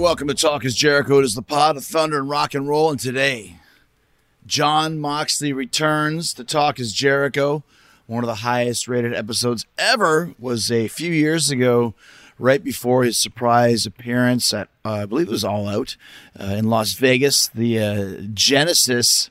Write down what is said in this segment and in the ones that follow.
welcome to Talk is Jericho. It is the pod of thunder and rock and roll. And today, Jon Moxley returns to Talk is Jericho. One of the highest rated episodes ever was a few years ago, right before his surprise appearance at, uh, I believe it was All Out uh, in Las Vegas, the uh, genesis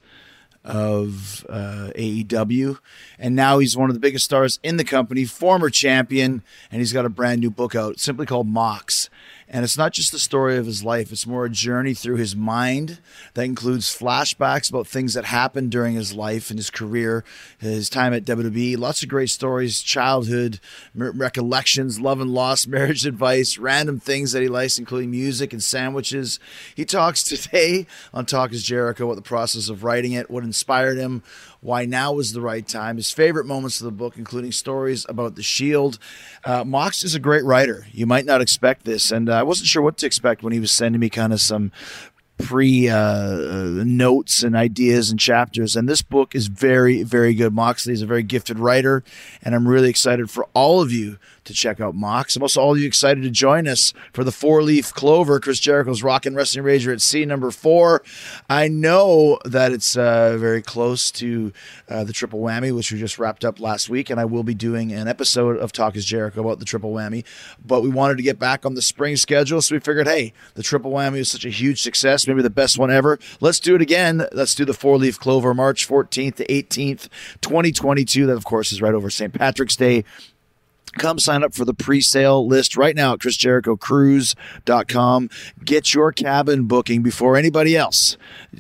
of uh, AEW. And now he's one of the biggest stars in the company, former champion, and he's got a brand new book out simply called Mox. And it's not just the story of his life, it's more a journey through his mind that includes flashbacks about things that happened during his life and his career, his time at WWE. Lots of great stories, childhood recollections, love and loss, marriage advice, random things that he likes, including music and sandwiches. He talks today on Talk is Jericho about the process of writing it, what inspired him, why now was the right time, his favorite moments of the book, including stories about the Shield. Uh, Mox is a great writer. You might not expect this, and uh, I wasn't sure what to expect when he was sending me kind of some pre uh, notes and ideas and chapters. And this book is very, very good. Moxley is a very gifted writer, and I'm really excited for all of you to check out Mox. I'm also all you excited to join us for the four leaf clover, Chris Jericho's Rock and Wrestling Rager at Sea number four. I know that it's uh, very close to uh, the triple whammy, which we just wrapped up last week, and I will be doing an episode of Talk is Jericho about the triple whammy. But we wanted to get back on the spring schedule, so we figured, hey, the triple whammy was such a huge success, maybe the best one ever. Let's do it again. Let's do the four leaf clover, March 14th to 18th, 2022. That, of course, is right over St. Patrick's Day. Come sign up for the pre-sale list right now at chrisjerichocruise.com. Get your cabin booking before anybody else.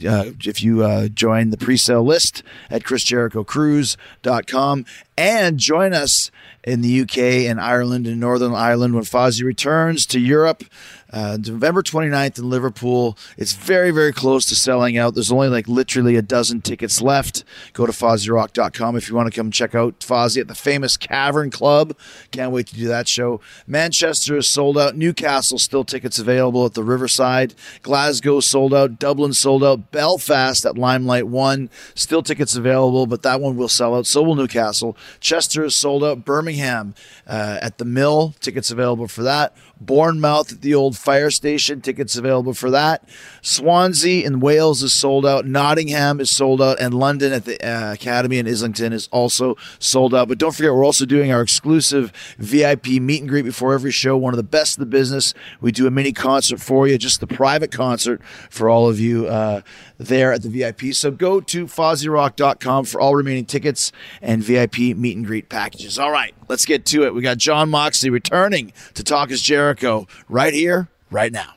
Uh, if you uh, join the pre-sale list at chrisjerichocruise.com and join us in the UK and Ireland and Northern Ireland when Fozzy returns to Europe uh, November 29th in Liverpool. It's very, very close to selling out. There's only like literally a dozen tickets left. Go to FozzyRock.com if you want to come check out Fozzy at the famous Cavern Club. Can't wait to do that show. Manchester is sold out. Newcastle still tickets available at the Riverside. Glasgow sold out. Dublin sold out. Belfast at Limelight 1. Still tickets available, but that one will sell out. So will Newcastle. Chester is sold out. Birmingham uh, at the Mill. Tickets available for that. Bournemouth at the old fire station. Tickets available for that. Swansea in Wales is sold out. Nottingham is sold out. And London at the uh, Academy in Islington is also sold out. But don't forget, we're also doing our exclusive VIP meet and greet before every show. One of the best in the business. We do a mini concert for you, just the private concert for all of you uh, there at the VIP. So go to FozzyRock.com for all remaining tickets and VIP meet and greet packages. All right, let's get to it. We got Jon Moxley returning to Talk is Jericho right here, right now.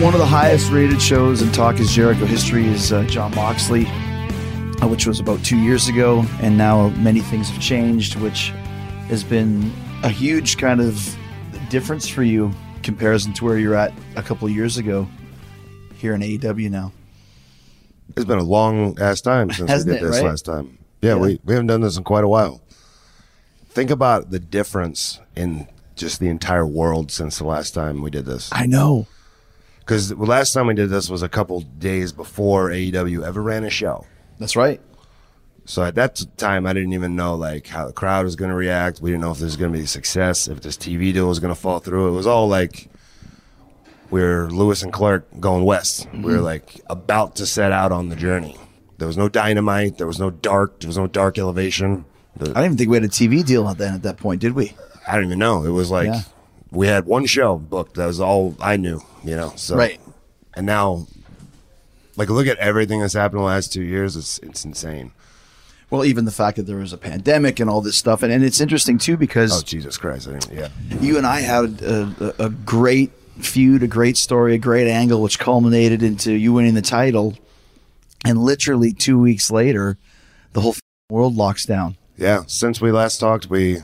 One of the highest rated shows in Talk is Jericho history is uh, Jon Moxley, uh, which was about two years ago. And now many things have changed, which has been a huge kind of difference for you comparison to where you're at a couple years ago here in AEW now. It's been a long ass time since Hasn't we did it, this right? last time. Yeah, Yeah. We, we haven't done this in quite a while. Think about the difference in just the entire world since the last time we did this. I know. Because the last time we did this was a couple days before AEW ever ran a show. That's right. So at that time, I didn't even know like how the crowd was going to react. We didn't know if this was going to be a success, if this TV deal was going to fall through. It was all like we're Lewis and Clark going west. We were mm-hmm. like about to set out on the journey. There was no dynamite. There was no dark. There was no dark elevation. The- I didn't even think we had a TV deal at then at that point, did we? I don't even know. It was like Yeah. we had one show booked. That was all I knew. You know. So Right. And now, like, look at everything that's happened in the last two years. It's it's insane. Well, even the fact that there was a pandemic and all this stuff, and, and it's interesting too because Oh Jesus Christ! I didn't, yeah. you and I had a, a, a great feud, a great story, a great angle, which culminated into you winning the title. And literally two weeks later, the whole world locks down. Yeah, since we last talked, we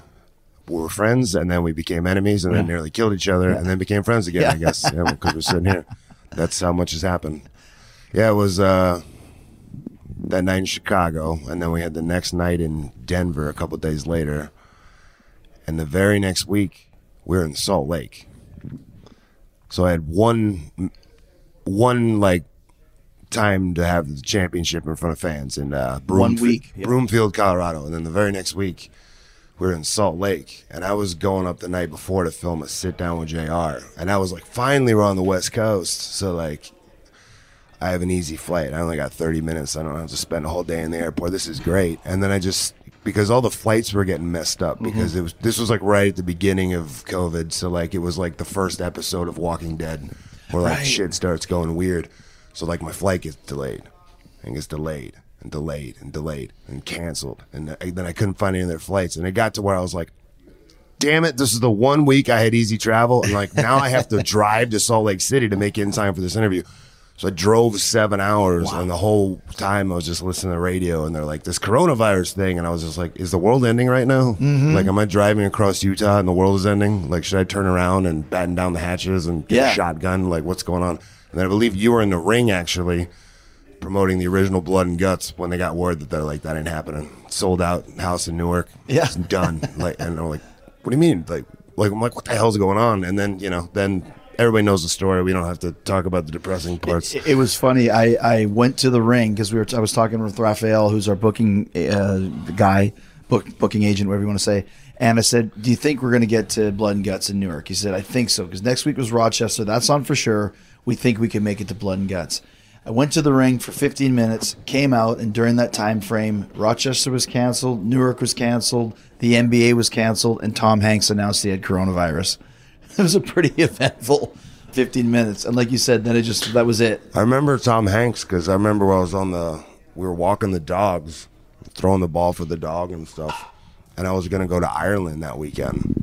were friends, and then we became enemies, and then nearly killed each other, and then became friends again. I guess yeah, because we're sitting here. That's how much has happened. Yeah, it was uh, that night in Chicago, and then we had the next night in Denver a couple days later, and the very next week we were in Salt Lake. So I had one, one like time to have the championship in front of fans in uh, One week, yeah. Broomfield, Colorado, and then the very next week we were in Salt Lake, and I was going up the night before to film a sit down with Jr. And I was like, finally, we're on the West Coast, so like. I have an easy flight. I only got 30 minutes. I don't have to spend a whole day in the airport. This is great. And then I just because all the flights were getting messed up mm-hmm. because it was this was like right at the beginning of COVID. So like it was like the first episode of Walking Dead where like Right. shit starts going weird. So like my flight gets delayed and gets delayed and delayed and delayed and canceled. And uh, I- then I couldn't find any of their flights. And it got to where I was like, damn it, this is the one week I had easy travel. And like now I have to drive to Salt Lake City to make it in time for this interview. So I drove seven hours, and the whole time I was just listening to the radio, and they're like, "This coronavirus thing," and I was just like, "Is the world ending right now? Mm-hmm. Like, am I driving across Utah and the world is ending? Like, should I turn around and batten down the hatches and get Yeah. a shotgun? Like, what's going on?" And then I believe you were in the ring actually promoting the original Blood and Guts when they got word that they're like that ain't happening. Sold out house in Newark. Yeah. it's done. like, and I'm like, "What do you mean?" Like, like I'm like, "What the hell's going on?" And then you know, then. Everybody knows the story. We don't have to talk about the depressing parts. It, it was funny. I, I went to the ring because we were. I was talking with Raphael, who's our booking uh, guy, book booking agent, whatever you want to say. And I said, "Do you think we're going to get to Blood and Guts in Newark?" He said, "I think so because next week was Rochester. That's on for sure. We think we can make it to Blood and Guts." I went to the ring for 15 minutes, came out, and during that time frame, Rochester was canceled, Newark was canceled, the NBA was canceled, and Tom Hanks announced he had coronavirus. It was a pretty eventful 15 minutes, and like you said, then it just that was it. I remember Tom Hanks because I remember when I was on the, we were walking the dogs, throwing the ball for the dog and stuff, and I was gonna go to Ireland that weekend,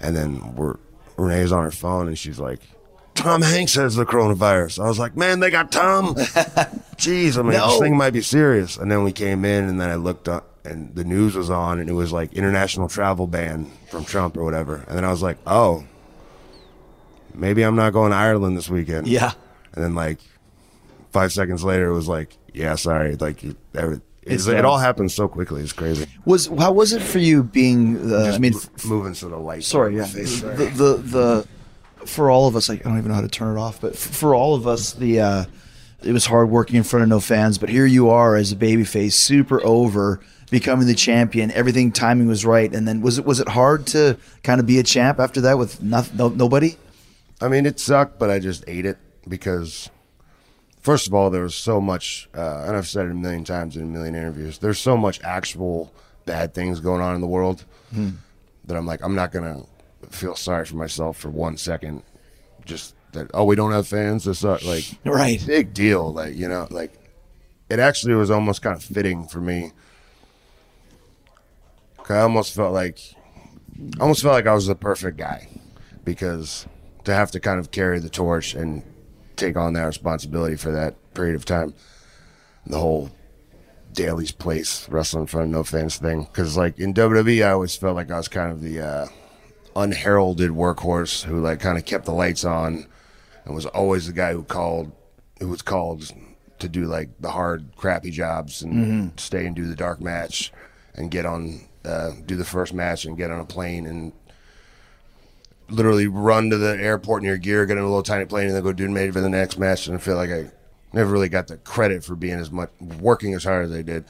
and then we're Renee's on her phone and she's like, "Tom Hanks has the coronavirus." I was like, "Man, they got Tom." Jeez, I mean, No. this thing might be serious. And then we came in, and then I looked up, and the news was on, and it was like international travel ban from Trump or whatever. And then I was like, "Oh." Maybe I'm not going to Ireland this weekend. Yeah. And then like five seconds later, it was like, yeah, sorry. Like it, every- It's it all happened so quickly. It's crazy. Was how was it for you being? Uh, I mean, Mo- moving so the light. sorry, yeah. The, the the for all of us, like I don't even know how to turn it off, but f- for all of us, the uh, it was hard working in front of no fans. But here you are as a babyface, super over, becoming the champion. Everything timing was right, and then was it was it hard to kind of be a champ after that with nothing, no, nobody? I mean, it sucked, but I just ate it because, first of all, there was so much, uh, and I've said it a million times in a million interviews. There's so much actual bad things going on in the world that I'm like, I'm not gonna feel sorry for myself for one second. Just that, oh, we don't have fans. This uh, like Right. big deal. Like you know, like it actually was almost kind of fitting for me. I almost felt like, I almost felt like I was the perfect guy because to have to kind of carry the torch and take on that responsibility for that period of time, the whole Daily's place wrestling in front of no fans thing. Because like in WWE, I always felt like I was kind of the uh, unheralded workhorse who like kind of kept the lights on and was always the guy who called, who was called to do like the hard, crappy jobs and stay and do the dark match and get on, uh, do the first match and get on a plane and literally run to the airport in your gear, get in a little tiny plane, and then go do maybe for the next match. And I feel like I never really got the credit for being as much working as hard as I did.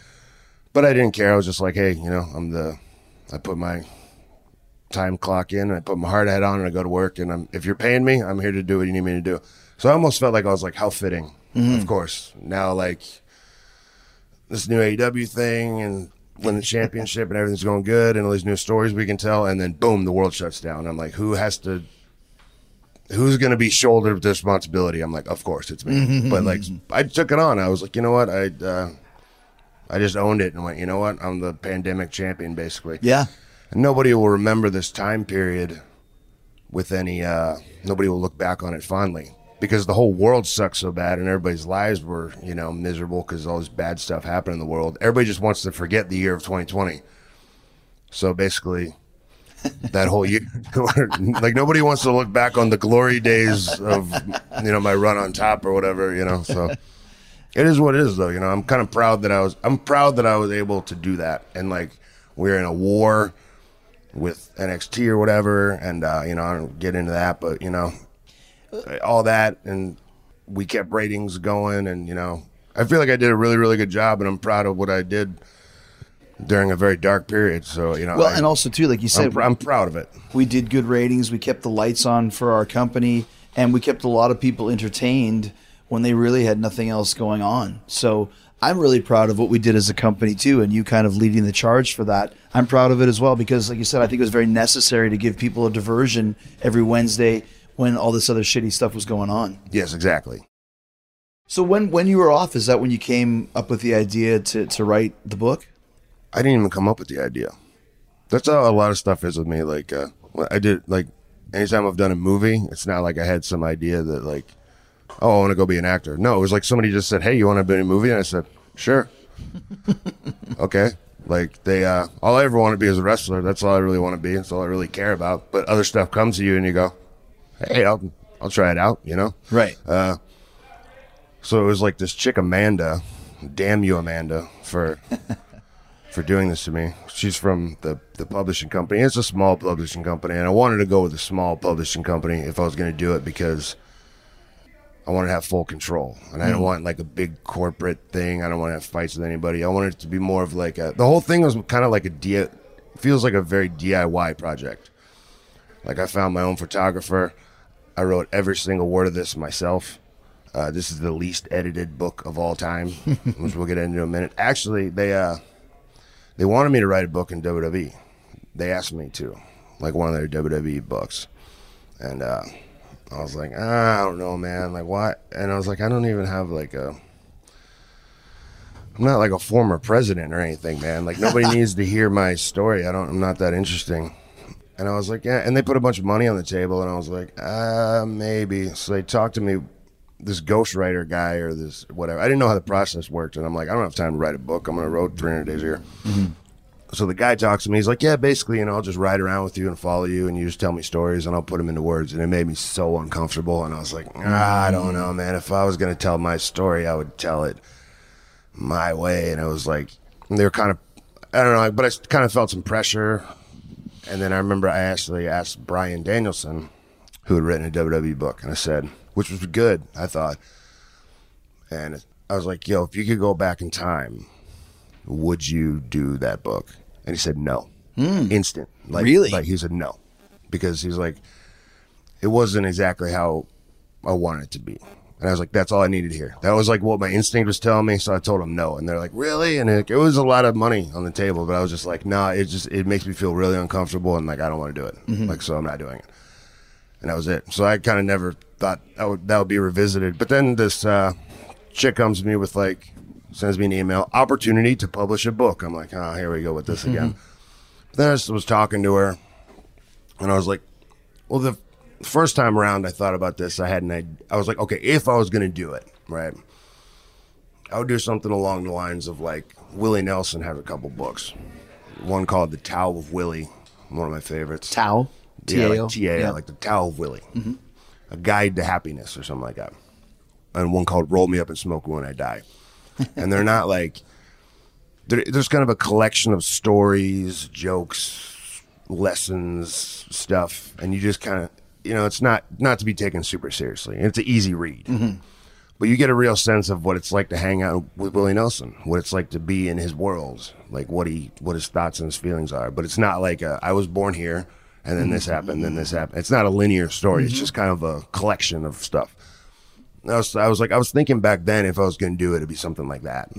But I didn't care. I was just like, hey, you know, I'm the. I put my time clock in, and I put my hard hat on, and I go to work. And I'm, if you're paying me, I'm here to do what you need me to do. So I almost felt like I was like, how fitting. Of course, now like this new AEW thing and win the championship and everything's going good and all these new stories we can tell and then boom the world shuts down. I'm like who has to who's going to be shouldered the responsibility? I'm like of course it's me. But like i took it on. I was like you know what? I uh, i just owned it and went you know what? I'm the pandemic champion basically. Yeah. and nobody will remember this time period with any uh nobody will look back on it fondly because the whole world sucked so bad and everybody's lives were you know miserable because all this bad stuff happened in the world. Everybody just wants to forget the year of 2020 so basically that whole year like nobody wants to look back on the glory days of you know my run on top or whatever you know so. It is what it is though you know i'm kind of proud that i was i'm proud that i was able to do that. And like we're in a war with NXT or whatever, and uh, you know I don't get into that, but you know all that, and we kept ratings going, and you know, I feel like I did a really, really good job, and I'm proud of what I did during a very dark period. So you know, Well, I, and also too, like you said, I'm, I'm proud of it. we did good ratings. We kept the lights on for our company, and we kept a lot of people entertained when they really had nothing else going on. So I'm really proud of what we did as a company too, and you kind of leading the charge for that. I'm proud of it as well because, like you said, I think it was very necessary to give people a diversion every Wednesday when all this other shitty stuff was going on. Yes, exactly. So when when you were off, is that when you came up with the idea to to write the book? I didn't even come up with the idea. That's how a lot of stuff is with me. Like, uh, I did like anytime I've done a movie, it's not like I had some idea that like, oh, I want to go be an actor. No, it was like somebody just said, "Hey, you want to be in a movie?" And I said, "Sure." okay. Like they, uh, all I ever want to be is a wrestler. That's all I really want to be. That's all I really care about. But other stuff comes to you, and you go, "Hey, I'll, I'll try it out." You know. Right. Uh, so it was like this chick Amanda, damn you Amanda for for doing this to me. She's from the the publishing company. It's a small publishing company, and I wanted to go with a small publishing company if I was going to do it because I wanted to have full control, and I don't hmm. want like a big corporate thing. I don't want to have fights with anybody. I wanted it to be more of like a. The whole thing was kind of like a a D. Feels like a very DIY project. Like I found my own photographer. I wrote every single word of this myself. Uh, this is the least edited book of all time, which we'll get into in a minute. Actually, they uh, they wanted me to write a book in WWE. They asked me to, like one of their WWE books, and uh, I was like, ah, I don't know, man. Like what? And I was like, I don't even have like a. I'm not like a former president or anything, man. Like nobody needs to hear my story. I don't. I'm not that interesting. And I was like, yeah. And they put a bunch of money on the table, and I was like, uh, maybe. So they talked to me, this ghostwriter guy or this whatever. I didn't know how the process worked, and I'm like, I don't have time to write a book. I'm gonna write 300 days a year. So the guy talks to me. He's like, yeah, basically, you know, I'll just ride around with you and follow you, and you just tell me stories, and I'll put them into words. And it made me so uncomfortable. And I was like, ah, I don't know, man. If I was gonna tell my story, I would tell it my way. And it was like, they were kind of, I don't know, but I kind of felt some pressure. And then I remember I actually asked Bryan Danielson, who had written a WWE book, and I said, which was good, I thought. And I was like, yo, if you could go back in time, would you do that book? And he said, no. Hmm. Instant. Like, Really? Like, he said, no. Because he's like, it wasn't exactly how I wanted it to be. And I was like, that's all I needed to hear. That was like what my instinct was telling me. So I told them no. And they're like, really? And it, it was a lot of money on the table, but I was just like, nah, it just, it makes me feel really uncomfortable. And like, I don't want to do it. Mm-hmm. Like, so I'm not doing it. And that was it. So I kind of never thought that would, that would be revisited. But then this, uh, chick comes to me with like, sends me an email, opportunity to publish a book. I'm like, oh, here we go with this mm-hmm. again. Then I just was talking to her and I was like, well, the first time around I thought about this, I had an idea. I was like, okay, if I was going to do it, right, I would do something along the lines of like Willie Nelson has a couple books. One called The Towel of Willie, one of my favorites. Tao. Yeah, like T-A-O, Yeah. like The Tao of Willie. Mm-hmm. A Guide to Happiness or something like that. And one called Roll Me Up and Smoke When I Die. and they're not like, there- there's kind of a collection of stories, jokes, lessons, stuff, and you just kind of, you know, it's not not to be taken super seriously. It's an easy read, mm-hmm. but you get a real sense of what it's like to hang out with Willie Nelson, what it's like to be in his world, like what he, what his thoughts and his feelings are. But it's not like a, I was born here, and then this mm-hmm. happened, then this happened. It's not a linear story. It's mm-hmm. just kind of a collection of stuff. I was, I was like, I was thinking back then if I was going to do it, it'd be something like that.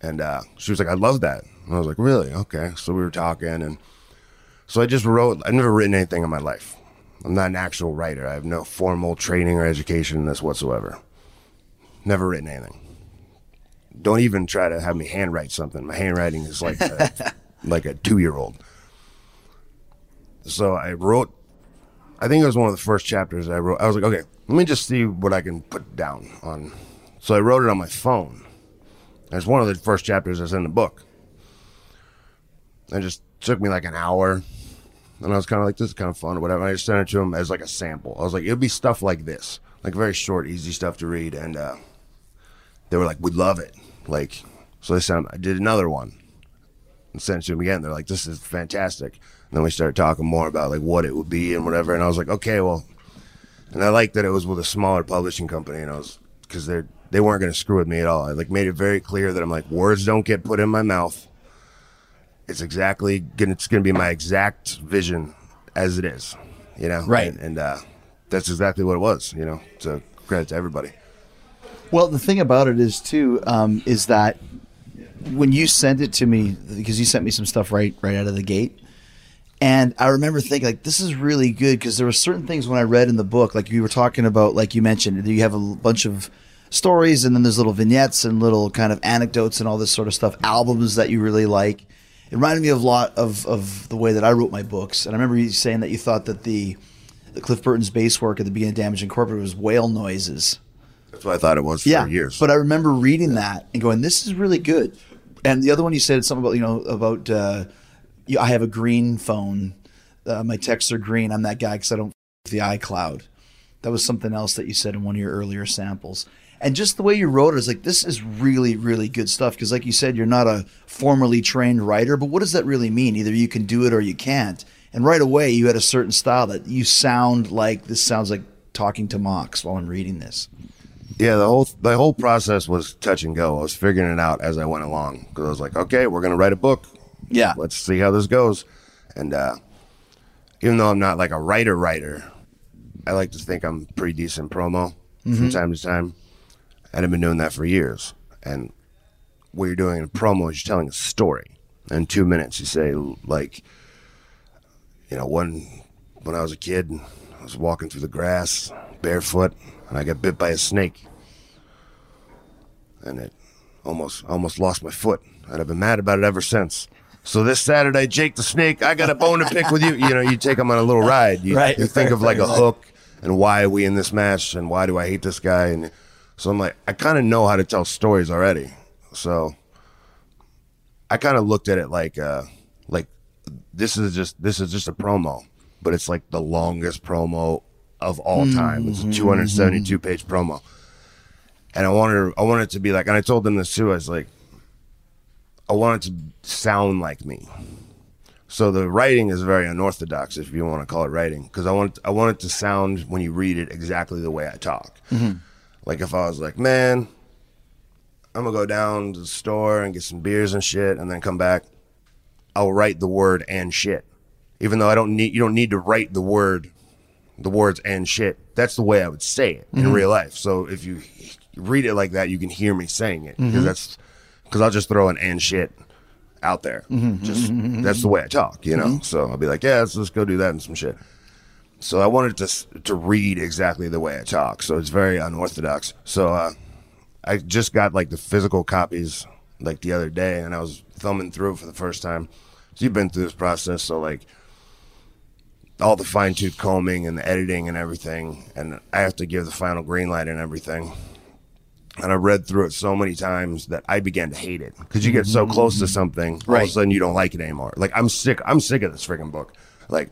And uh, she was like, I love that. And I was like, really? Okay. So we were talking, and so I just wrote. I've never written anything in my life. I'm not an actual writer. I have no formal training or education in this whatsoever. Never written anything. Don't even try to have me handwrite something. My handwriting is like a, like a two year old. So I wrote. I think it was one of the first chapters I wrote. I was like, okay, let me just see what I can put down on. So I wrote it on my phone. It's one of the first chapters that's in the book. It just took me like an hour. And I was kind of like, this is kind of fun or whatever. And I just sent it to him as like a sample. I was like, it'll be stuff like this, like very short, easy stuff to read. And uh, they were like, we'd love it. Like, so they sent, I did another one and sent it to them again. They're like, this is fantastic. And then we started talking more about like what it would be and whatever. And I was like, okay, well, and I liked that it was with a smaller publishing company. And I was because they're they weren't going to screw with me at all. I like made it very clear that I'm like words don't get put in my mouth. It's exactly gonna it's gonna be my exact vision as it is, you know. Right. and, and uh, that's exactly what it was. You know, so credit to everybody. Well, the thing about it is too um, is that when you sent it to me because you sent me some stuff right right out of the gate, and I remember thinking like this is really good because there were certain things when I read in the book like you were talking about like you mentioned you have a bunch of stories and then there's little vignettes and little kind of anecdotes and all this sort of stuff albums that you really like. It reminded me of a lot of, of the way that I wrote my books, and I remember you saying that you thought that the, the Cliff Burton's bass work at the beginning of Damage Incorporated was whale noises That's what I thought it was for years. but I remember reading that and going, "This is really good." And the other one you said something about you know about uh, you, I have a green phone. Uh, my texts are green. I'm that guy because I don't f- the iCloud. That was something else that you said in one of your earlier samples. And just the way you wrote it is like this is really really good stuff because like you said you're not a formally trained writer, but what does that really mean? Either you can do it or you can't. And right away you had a certain style that you sound like this sounds like talking to Mox while I'm reading this. Yeah, the whole the whole process was touch and go. I was figuring it out as I went along because I was like, okay, we're gonna write a book. Yeah. Let's see how this goes. And uh, even though I'm not like a writer writer, I like to think I'm pretty decent promo from time to time, and I've been doing that for years. And what you're doing in a promo is you're telling a story. In two minutes, you say like, you know, when when I was a kid, I was walking through the grass barefoot, and I got bit by a snake, and it almost almost lost my foot, and I've been mad about it ever since. So this Saturday, Jake the Snake, I got a bone to pick with you. You know, you take them on a little ride. You, Right. you think of like a hook, and why are we in this match, and why do I hate this guy, and so I'm like, I kind of know how to tell stories already. So I kind of looked at it like, uh, like this is just this is just a promo, but it's like the longest promo of all time. It's a 272 page promo, and I wanted I wanted it to be like, and I told them this too. I was like, I want it to sound like me. So the writing is very unorthodox, if you want to call it writing, because I want I want it to sound when you read it exactly the way I talk. Like if I was like, man, I'm gonna go down to the store and get some beers and shit, and then come back. I'll write the word and shit, even though I don't need you don't need to write the word, the words and shit. That's the way I would say it in mm-hmm. real life. So if you read it like that, you can hear me saying it because mm-hmm. that's because I'll just throw an and shit out there. Mm-hmm. Just that's the way I talk, you know. So I'll be like, yeah, let's just go do that and some shit. So I wanted to to read exactly the way I talk. So it's very unorthodox. So uh, I just got like the physical copies like the other day, and I was thumbing through for the first time. So you've been through this process, so like all the fine tooth combing and the editing and everything, and I have to give the final green light and everything. And I read through it so many times that I began to hate it because you get so close to something, right. all of a sudden you don't like it anymore. Like I'm sick. I'm sick of this freaking book. Like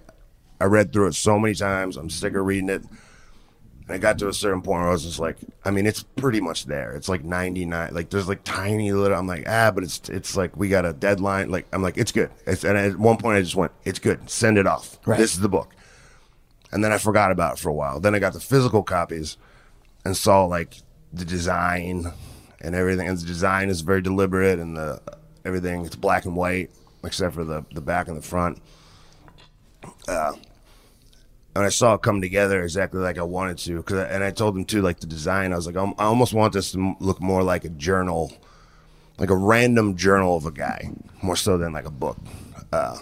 I read through it so many times. I'm sick of reading it. And I got to a certain point where I was just like, I mean, it's pretty much there. It's like 99. Like there's like tiny little. I'm like, ah, but it's it's like we got a deadline. Like I'm like, it's good. It's, and at one point I just went, it's good. Send it off. Right. This is the book. And then I forgot about it for a while. Then I got the physical copies and saw like the design and everything. And the design is very deliberate and the everything. It's black and white except for the the back and the front. Uh, and I saw it come together exactly like I wanted to. Cause I, and I told them too, like the design. I was like, I'm, I almost want this to look more like a journal, like a random journal of a guy, more so than like a book. Uh,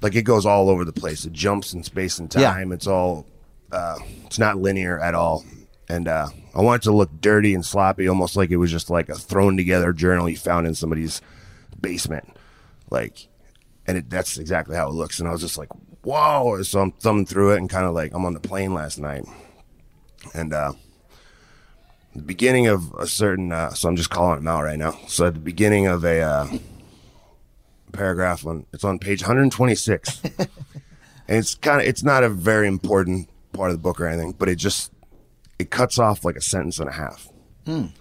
like it goes all over the place. It jumps in space and Yeah. time. It's all, uh, it's not linear at all. And uh, I want it to look dirty and sloppy, almost like it was just like a thrown together journal you found in somebody's basement. Like, and it, that's exactly how it looks. And I was just like, whoa. So I'm thumbing through it and kind of like, I'm on the plane last night. And, uh, the beginning of a certain, uh, so I'm just calling them out right now. So at the beginning of a, uh, paragraph on, it's on page 126. and it's kind of, it's not a very important part of the book or anything, but it just, it cuts off like a sentence and a half it's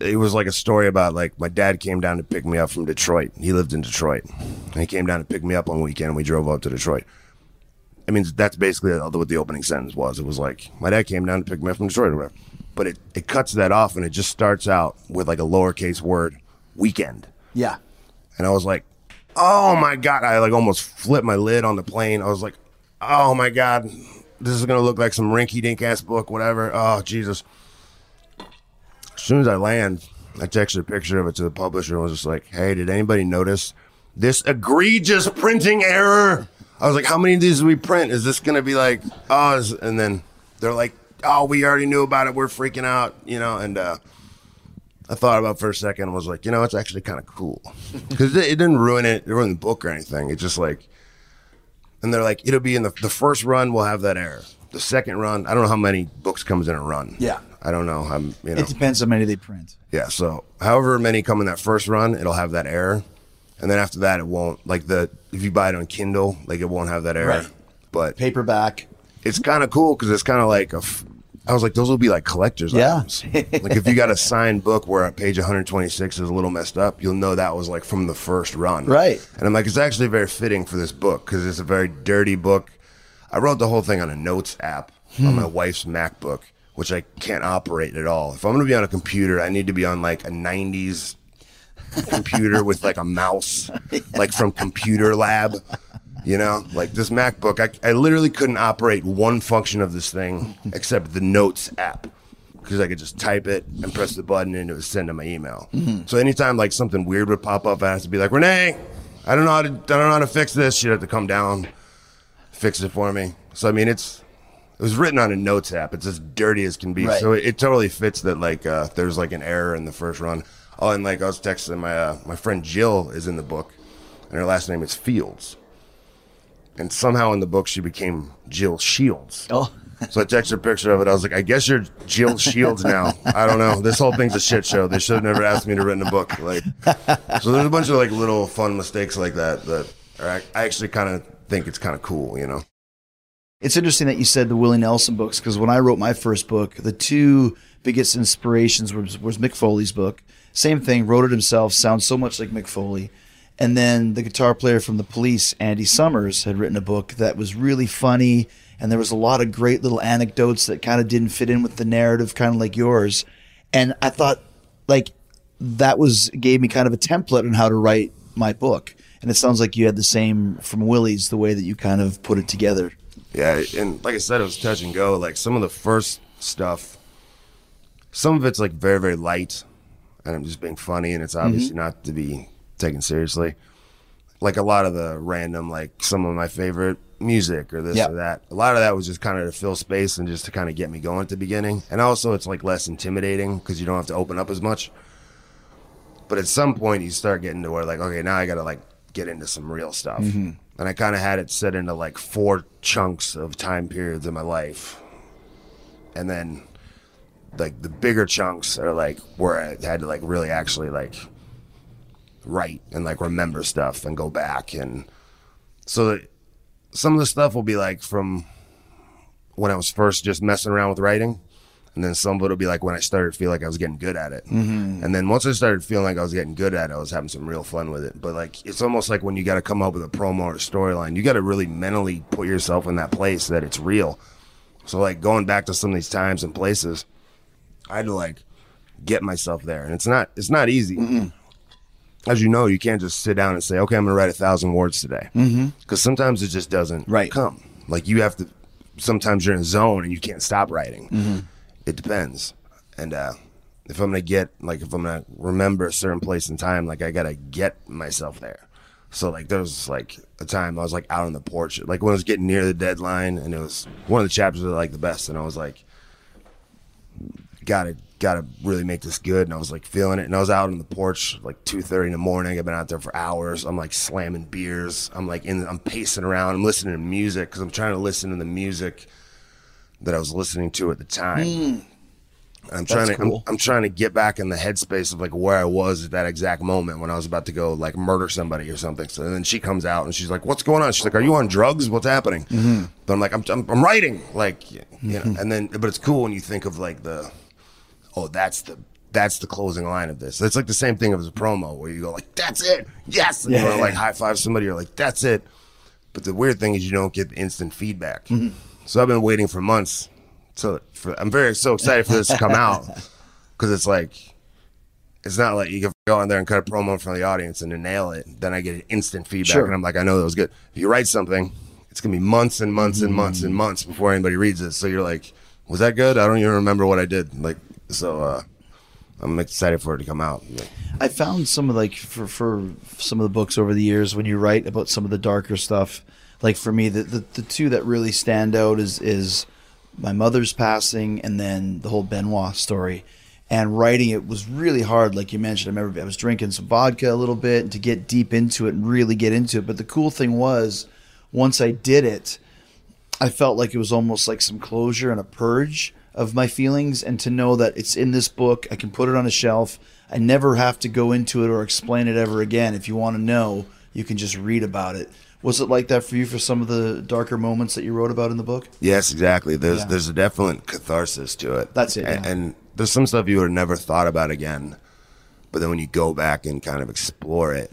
it was like a story about like my dad came down to pick me up from Detroit. He lived in Detroit, and he came down to pick me up one weekend. and We drove up to Detroit. I mean, that's basically what the opening sentence was. It was like my dad came down to pick me up from Detroit or whatever. but it, it cuts that off and it just starts out with like a lowercase word, weekend. Yeah. And I was like, oh my God. I like almost flipped my lid on the plane. I was like, oh my God, this is going to look like some rinky dink ass book, whatever. Oh, Jesus. As soon as I land, I texted a picture of it to the publisher and was just like, hey, did anybody notice this egregious printing error? I was like, how many of these do we print? Is this going to be like, oh, and then they're like, oh, we already knew about it. We're freaking out, you know, and, uh, I thought about it for a second and was like, you know, it's actually kind of cool because it, it didn't ruin it, it ruined the book or anything. It just like, and they're like, it'll be in the the first run. We'll have that error. The second run, I don't know how many books comes in a run. Yeah. I don't know. I'm, you know, It depends how many they print. yeah. So however many come in that first run, it'll have that error, and then after that, it won't. Like the if you buy it on Kindle, like it won't have that error. Right. But Paperback. it's kind of cool because it's kind of like a. F- I was like, those will be like collector's Yeah. items. like if you got a signed book where page 126 is a little messed up, you'll know that was like from the first run. Right. And I'm like, it's actually very fitting for this book because it's a very dirty book. I wrote the whole thing on a notes app on Hmm. my wife's MacBook, which I can't operate at all. If I'm going to be on a computer, I need to be on like a 90s computer with like a mouse, like from Computer Lab. You know, like this MacBook, I, I literally couldn't operate one function of this thing except the Notes app because I could just type it and press the button and it would send to my email. So anytime like something weird would pop up, I have to be like, Renee, I don't know how to, I don't know how to fix this. She'd have to come down, fix it for me. So I mean, it's it was written on a Notes app. It's as dirty as can be. Right. So it, it totally fits that like uh, there's like an error in the first run. Oh, and like I was texting my uh, my friend Jill is in the book, and her last name is Fields. And somehow in the book she became Jill Shields. Oh. So I texted her a picture of it. I was like, I guess you're Jill Shields now. I don't know. This whole thing's a shit show. They should have never asked me to write a book. Like, so there's a bunch of like little fun mistakes like that that are, I actually kind of think it's kind of cool, you know. It's interesting that you said the Willie Nelson books because when I wrote my first book, the two biggest inspirations was, was Mick Foley's book. Same thing, wrote it himself, sounds so much like Mick Foley. And then the guitar player from the Police, Andy Summers, had written a book that was really funny, and there was a lot of great little anecdotes that kind of didn't fit in with the narrative, kind of like yours. And I thought, like, that was gave me kind of a template on how to write my book. And it sounds like you had the same from Willie's, the way that you kind of put it together. Yeah, and like I said, it was touch and go. Like some of the first stuff, some of it's like very, very light, and I'm just being funny, and it's mm-hmm. obviously not to be taken seriously. Like a lot of the random, like some of my favorite music or this or that. A lot of that was just kind of to fill space and just to kind of get me going at the beginning. And also, it's like less intimidating because you don't have to open up as much. But at some point, you start getting to where like, okay, now I got to like get into some real stuff. Mm-hmm. And I kind of had it set into like four chunks of time periods in my life. And then like the bigger chunks are like where I had to like really actually like write and like remember stuff and go back and so that some of the stuff will be like from when I was first just messing around with writing. And then some of it will be like when I started feel like I was getting good at it. Mm-hmm. And then once I started feeling like I was getting good at it, I was having some real fun with it. But like, it's almost like when you got to come up with a promo or a storyline, you got to really mentally put yourself in that place that it's real. So like going back to some of these times and places, I had to like get myself there. And it's not, it's not easy. Mm-hmm. As you know, you can't just sit down and say, okay, I'm going to write a thousand words today. Mm-hmm. Because sometimes it just doesn't Right. come. Like you have to, sometimes you're in a zone and you can't stop writing. It depends. And uh, if I'm gonna get like if I'm gonna remember a certain place and time, like I gotta get myself there. So like there was like a time I was like out on the porch, like when I was getting near the deadline, and it was one of the chapters that like the best, and I was like, gotta gotta really make this good, and I was like feeling it, and I was out on the porch like two thirty in the morning. I've been out there for hours. I'm like slamming beers. I'm like in, I'm pacing around. I'm listening to music because I'm trying to listen to the music that I was listening to at the time. And I'm trying to cool. I'm, I'm trying to get back in the headspace of like where I was at that exact moment when I was about to go like murder somebody or something. So then she comes out and she's like, "What's going on?" She's like, "Are you on drugs? What's happening?" Mm-hmm. But I'm like, "I'm I'm, I'm writing." Like, you know, mm-hmm. and then but it's cool when you think of like the, oh, that's the that's the closing line of this. It's like the same thing as a promo where you go like, "That's it, yes," and you Yeah. want to like high five somebody. You're like, "That's it." But the weird thing is you don't get the instant feedback. Mm-hmm. So I've been waiting for months So for, I'm very so excited for this to come out because it's like it's not like you can go in there and cut a promo from the audience and then nail it. Then I get instant feedback, Sure. and I'm like, I know that was good. If you write something, it's gonna be months and months and months and months before anybody reads it. So you're like, was that good? I don't even remember what I did. Like, so uh, I'm excited for it to come out. I found some of like for for some of the books over the years when you write about some of the darker stuff. Like for me, the the, the two that really stand out is is my mother's passing and then the whole Benoit story. And writing it was really hard, like you mentioned. I remember I was drinking some vodka a little bit and to get deep into it and really get into it. But the cool thing was, once I did it, I felt like it was almost like some closure and a purge of my feelings, and to know that it's in this book, I can put it on a shelf. I never have to go into it or explain it ever again. If you want to know, you can just read about it. Was it like that for you for some of the darker moments that you wrote about in the book? Yes, exactly. There's Yeah. there's a definite catharsis to it. That's it, And, yeah. and there's some stuff you would have never thought about again, but then when you go back and kind of explore it,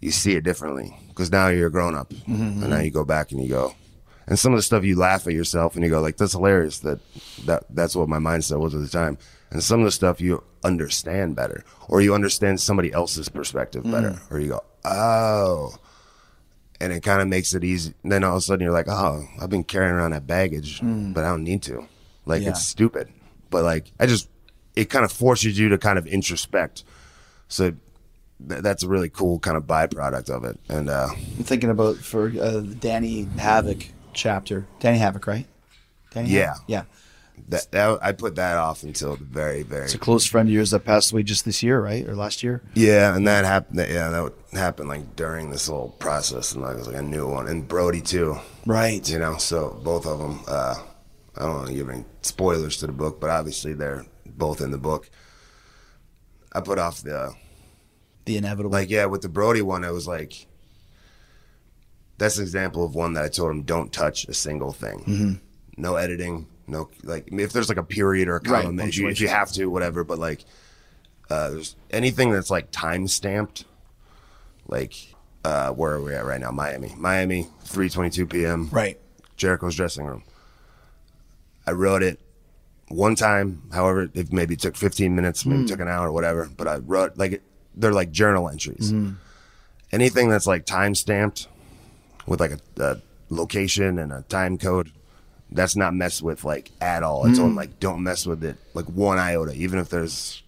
you see it differently because now you're a grown up, Mm-hmm, and now you go back and you go, and some of the stuff you laugh at yourself and you go like, "That's hilarious." That that that's what my mindset was at the time. And some of the stuff you understand better, or you understand somebody else's perspective better, Mm. or you go, "Oh." And it kind of makes it easy. Then all of a sudden you're like, oh, I've been carrying around that baggage, but I don't need to. Like Yeah. it's stupid, but like I just it kind of forces you to kind of introspect. So th- that's a really cool kind of byproduct of it. And uh, I'm thinking about for uh, Danny Havoc chapter. Danny Havoc, right? Danny Yeah. Havoc? yeah. That, that I put that off until the very very It's a close friend of yours that passed away just this year, right, or last year? yeah, and that happened. Yeah, that happened like during this whole process, and like, it was like a new one, and Brody too. Right. you know so both of them uh i don't want to give any spoilers to the book but obviously they're both in the book i put off the The inevitable. like yeah with the brody one it was like that's an example of one that i told him don't touch a single thing Mm-hmm. no editing no like if there's like a period or a Right, comma if, you, if you have to whatever but like uh there's anything that's like time stamped like uh where are we at right now miami miami 3:22 p.m right. Jericho's dressing room. I wrote it one time. However, it maybe took 15 minutes, maybe took an hour, or whatever. But I wrote like they're like journal entries. Anything that's like time stamped with like a, a location and a time code, that's not messed with like at all. It's on mm. like don't mess with it like one iota, even if there's,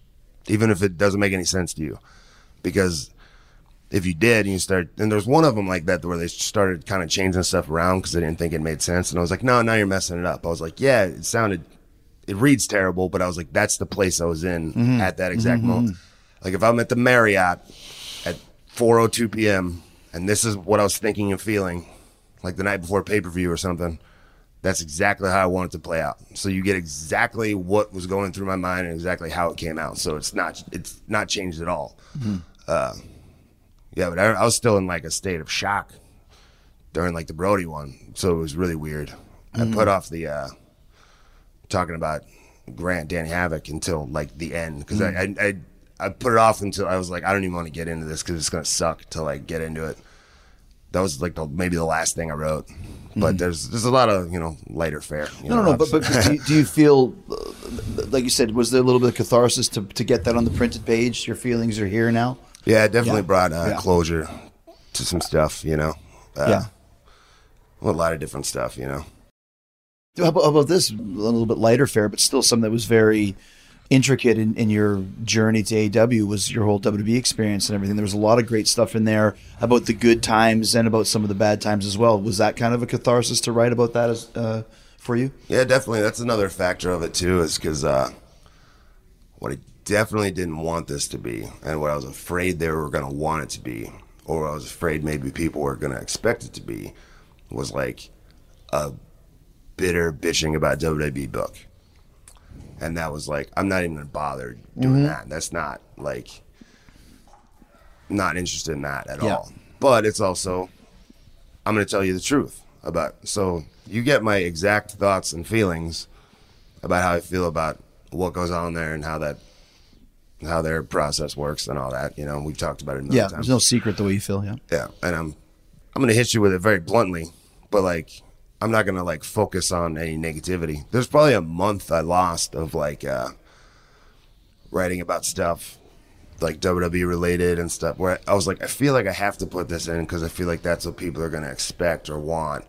even if it doesn't make any sense to you, because if you did and you start and there's one of them like that where they started kind of changing stuff around because they didn't think it made sense and i was like no now you're messing it up. I was like yeah it sounded it reads terrible but i was like that's the place i was in mm-hmm. at that exact mm-hmm. moment. Like if i'm at the marriott at 4.02 p.m and this is what i was thinking and feeling like the night before pay-per-view or something that's exactly how i want it to play out. So you get exactly what was going through my mind and exactly how it came out. So it's not it's not changed at all. Mm-hmm. Uh, yeah, but I, I was still in like a state of shock during like the Brody one, so it was really weird. I mm-hmm. put off the uh talking about Grant Danny Havoc until like the end. Because I, mm-hmm. I I I put it off until I was like I don't even want to get into this because it's gonna suck to like get into it. That was like the, maybe the last thing I wrote, but there's there's a lot of you know lighter fare. you No, know, no, no. But, but, do, you, do you feel, uh, like you said, was there a little bit of catharsis to, to get that on the printed page? Your feelings are here now. yeah, it definitely Yeah. brought uh, Yeah. closure to some stuff. You know, uh, yeah. a lot of different stuff. You know. How about, how about this? A little bit lighter fare, but still something that was very intricate in, in your journey to AEW was your whole WWE experience and everything. There was a lot of great stuff in there about the good times and about some of the bad times as well. Was that kind of a catharsis to write about that as, uh, for you? Yeah, definitely. That's another factor of it too, is because uh, what I definitely didn't want this to be, and what I was afraid they were going to want it to be, or what I was afraid maybe people were going to expect it to be, was like a bitter bitching about WWE book. And that was like, I'm not even to bother doing mm-hmm. that. That's not like, not interested in that at Yeah. all. But it's also, I'm going to tell you the truth about. So you get my exact thoughts and feelings about how I feel about what goes on there and how that, how their process works and all that. You know, we've talked about it. A million Yeah, times. there's no secret the way you feel. Yeah. Yeah, and I'm I'm gonna hit you with it very bluntly, but like I'm not gonna like focus on any negativity. There's probably a month I lost of like uh, writing about stuff like WWE related and stuff. Where I was like, I feel like I have to put this in because I feel like that's what people are gonna expect or want.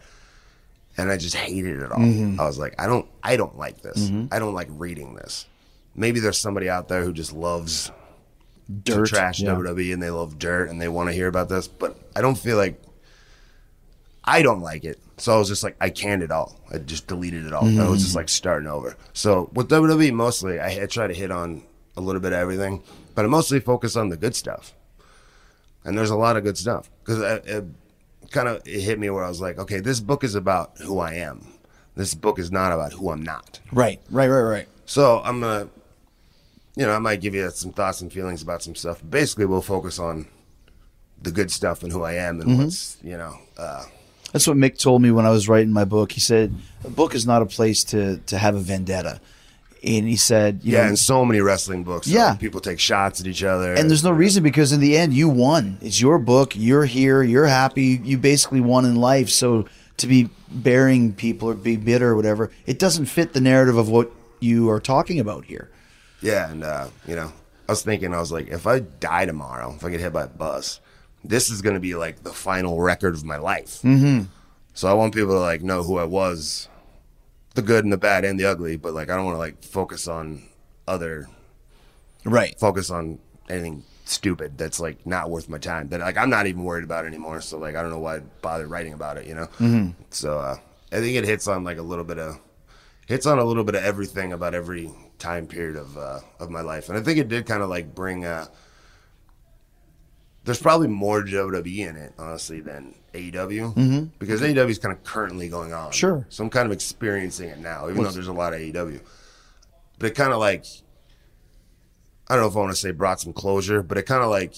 And I just hated it all. I was like, I don't, I don't like this. I don't like reading this. Maybe there's somebody out there who just loves Dirt. trash yeah. WWE and they love dirt and they want to hear about this, but I don't feel like I don't like it. So I was just like, I canned it all. I just deleted it all. I was just like starting over. So with WWE, mostly I, I try to hit on a little bit of everything, but I mostly focus on the good stuff. And there's a lot of good stuff because it, it kind of it hit me where I was like, okay, this book is about who I am. This book is not about who I'm not. Right, right, right, right. So I'm gonna, you know, I might give you some thoughts and feelings about some stuff. Basically, we'll focus on the good stuff and who I am and what's, you know, uh, That's what Mick told me when I was writing my book. He said a book is not a place to to have a vendetta, and he said, you yeah. know, And so many wrestling books, Yeah. people take shots at each other. and there's no reason because in the end you won. It's your book. You're here. You're happy. You basically won in life. So to be burying people or be bitter or whatever, it doesn't fit the narrative of what you are talking about here. yeah, and uh, you know, I was thinking, I was like, if I die tomorrow, if I get hit by a bus, this is gonna be like the final record of my life. Mm-hmm. So I want people to like know who I was, the good and the bad and the ugly. But like, I don't want to like focus on other Right. focus on anything stupid that's like not worth my time that like I'm not even worried about anymore. So like I don't know why I bother writing about it, you know. Mm-hmm. So uh, I think it hits on like a little bit of hits on a little bit of everything about every time period of uh, of my life, and I think it did kind of like bring. Uh, there's probably more WWE in it, honestly, than AEW mm-hmm. because AEW is kind of currently going on. Sure. So I'm kind of experiencing it now, even though there's a lot of AEW. But it kind of like I don't know if I want to say brought some closure, but it kind of like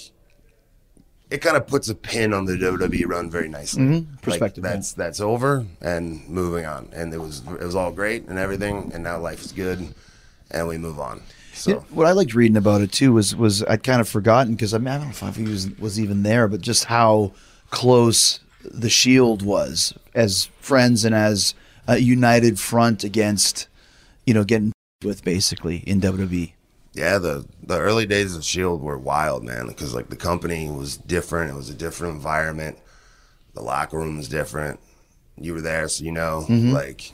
it kind of puts a pin on the WWE run very nicely. Like, Perspective, yeah. that's that's over and moving on, and it was it was all great and everything, and now life is good, and we move on. So Yeah, what I liked reading about it too was was I'd kind of forgotten because I, mean, I don't know if he was was even there, but just how close the Shield was as friends and as a united front against, you know, getting with basically in WWE. yeah, the the early days of Shield were wild, man, because like the company was different. It was a different environment. The locker room was different. You were there, so you know, mm-hmm. like,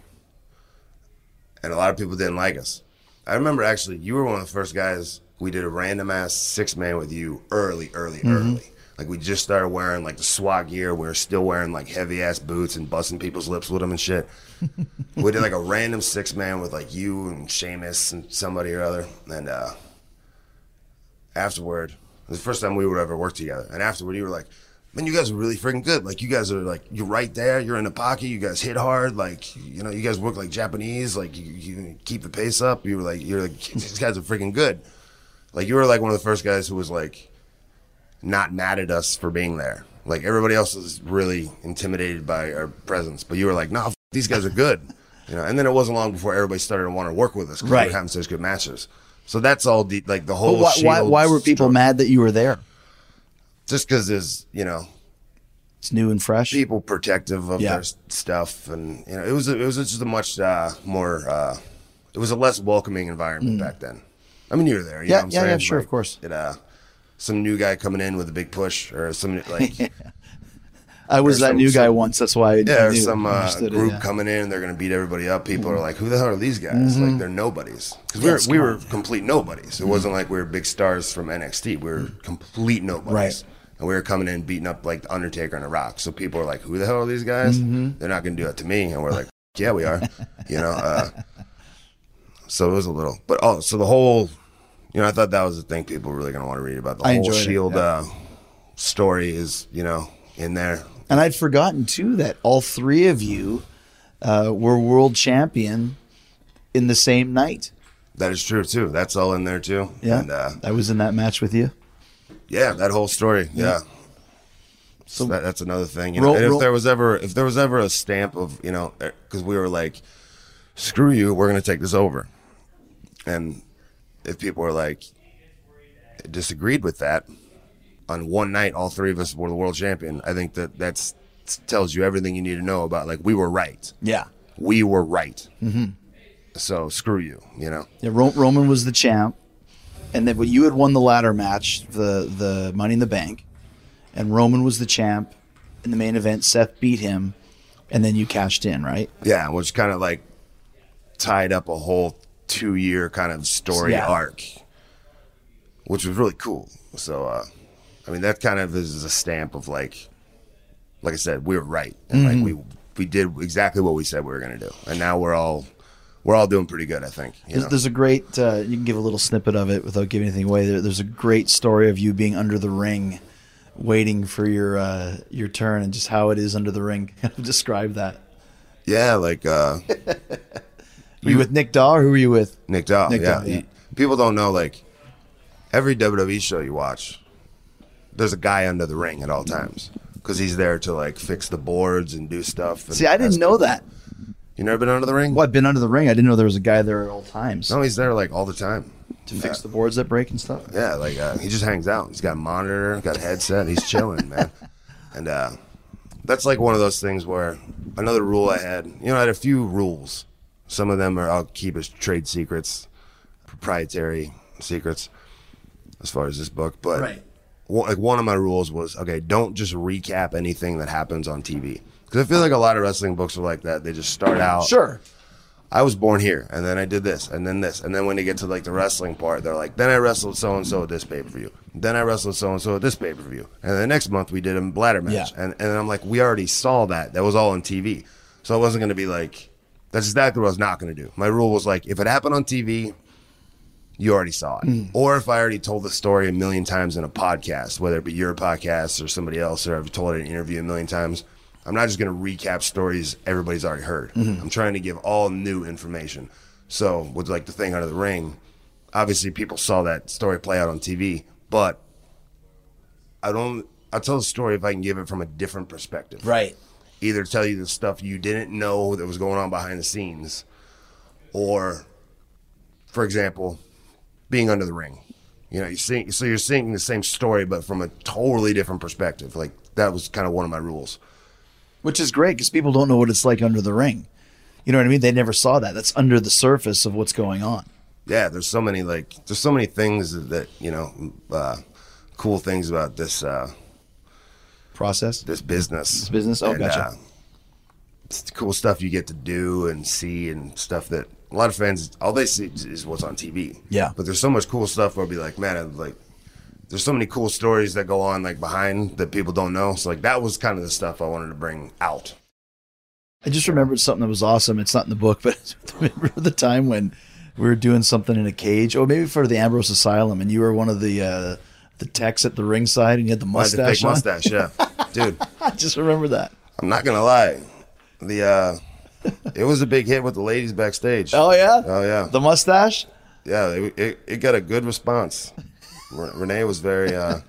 and a lot of people didn't like us. I remember actually, you were one of the first guys we did a random ass six man with you early, early, early. Like we just started wearing like the SWAT gear. We were still wearing like heavy ass boots and busting people's lips with them and shit. we did like a random six man with like you and Sheamus and somebody or other. And uh afterward, it was the first time we would ever work together. And afterward, you were like, "Man, you guys are really freaking good. Like, you guys are like, you're right there. You're in the pocket. You guys hit hard. Like, you know, you guys work like Japanese. Like, you, you keep the pace up. You were like, you're like, these guys are freaking good. Like, you were like one of the first guys who was like, not mad at us for being there. Like everybody else was really intimidated by our presence, but you were like, nah, f- these guys are good." You know, and then it wasn't long before everybody started to want to work with us because Right. we were having such good matches. So that's all the, like the whole. Why, why, why were people mad that you were there? Just because there's you know It's new and fresh. people protective of Yeah. their stuff, and you know it was a, it was just a much uh, more. Uh, it was a less welcoming environment back then. I mean, you were there. You Mm. Yeah, know what I'm yeah, yeah, sure, of course. It, uh, some new guy coming in with a big push, or some like I was that some- new guy some- once. That's why I, Yeah, knew, some uh, understood it, group yeah. coming in, they're going to beat everybody up. People are like, "Who the hell are these guys? Mm-hmm. Like, they're nobodies." Because we were we were complete nobodies. It wasn't like we were big stars from NXT. We were complete nobodies, Right. And we were coming in beating up like the Undertaker and The Rock. So people are like, "Who the hell are these guys? Mm-hmm. They're not going to do that to me." And we're like, "Yeah, we are." you know. Uh, so it was a little, but oh, so the whole, you know, I thought that was the thing people were really going to want to read about the I whole enjoyed it, Shield yeah. uh, story is, you know, in there. And I'd forgotten too that all three of you uh, were world champion in the same night. That is true too. That's all in there too. Yeah, And uh, I was in that match with you. Yeah, that whole story. Yeah. So that, that's another thing. You know, Roll- and if roll- there was ever if there was ever a stamp of you know because we were like, screw you, we're gonna take this over, and if people were like disagreed with that, on one night all three of us were the world champion. I think that that's tells you everything you need to know about like we were right. Yeah. We were right. Mm-hmm. So screw you. You know. Yeah, Ro- Roman was the champ, and then when you had won the ladder match, the the Money in the Bank, and Roman was the champ in the main event. Seth beat him, and then you cashed in, right? Yeah, which kind of like tied up a whole two year kind of story Yeah. arc, which was really cool. So, uh, I mean, that kind of is a stamp of like, like I said, we were right, and like we we did exactly what we said we were gonna do, and now we're all we're all doing pretty good. I think. There's, there's a great. Uh, you can give a little snippet of it without giving anything away. There, there's a great story of you being under the ring, waiting for your uh, your turn, and just how it is under the ring. Describe that. Yeah, like uh, Were you with Nick Daw or who were you with? Nick Dahl. Nick yeah. Dahl, yeah. People don't know like every WWE show you watch, there's a guy under the ring at all times because he's there to like fix the boards and do stuff. and See, I didn't know that. You never been under the ring? Well, I've been under the ring. I didn't know there was a guy there at all times No, he's there like all the time. to fix the boards that break and stuff. Yeah, like uh, he just hangs out. He's got a monitor, got a headset. He's chilling, man. And uh, that's like one of those things where another rule I had. You know, I had a few rules. Some of them are I'll keep as trade secrets, proprietary secrets, as far as this book. But Right. one, like one of my rules was okay, don't just recap anything that happens on TV. Because I feel like a lot of wrestling books are like that. They just start out. Sure. I was born here, and then I did this, and then this, and then when they get to like the wrestling part, they're like, then I wrestled so and so at this pay per view, then I wrestled so and so at this pay per view, and then the next month we did a bladder match, Yeah. and and I'm like, we already saw that, that was all on TV, so I wasn't gonna be like, that's exactly what I was not gonna do. My rule was like, if it happened on TV, you already saw it, mm. or if I already told the story a million times in a podcast, whether it be your podcast or somebody else, or I've told it in an interview a million times. I'm not just going to recap stories everybody's already heard. Mm-hmm. I'm trying to give all new information. So with like the thing under the ring, obviously people saw that story play out on TV, but I don't. I tell the story if I can give it from a different perspective. Right. Either tell you the stuff you didn't know that was going on behind the scenes, or, for example, being under the ring. You know, you see, so you're seeing the same story, but from a totally different perspective. Like that was kind of one of my rules. Which is great because people don't know what it's like under the ring. You know what I mean? They never saw that. That's under the surface of what's going on. yeah, there's so many like there's so many things that you know, uh, cool things about this uh, Process. this business. This business? Oh, gotcha. it's the cool stuff you get to do and see and stuff that a lot of fans all they see is what's on TV. Yeah. but there's so much cool stuff where I'll be like, man, I'm like. There's so many cool stories that go on like behind that people don't know. So like that was kind of the stuff I wanted to bring out. I just remembered something that was awesome. It's not in the book, but I remember the time when we were doing something in a cage, or maybe for the Ambrose Asylum, and you were one of the uh, the techs at the ringside, and you had the I had the mustache. fake on? mustache, yeah, dude. I just remember that. I'm not gonna lie, the uh, it was a big hit with the ladies backstage. Oh yeah. Oh yeah, The mustache. yeah. It, it, it got a good response. Re- Renee was very. Uh,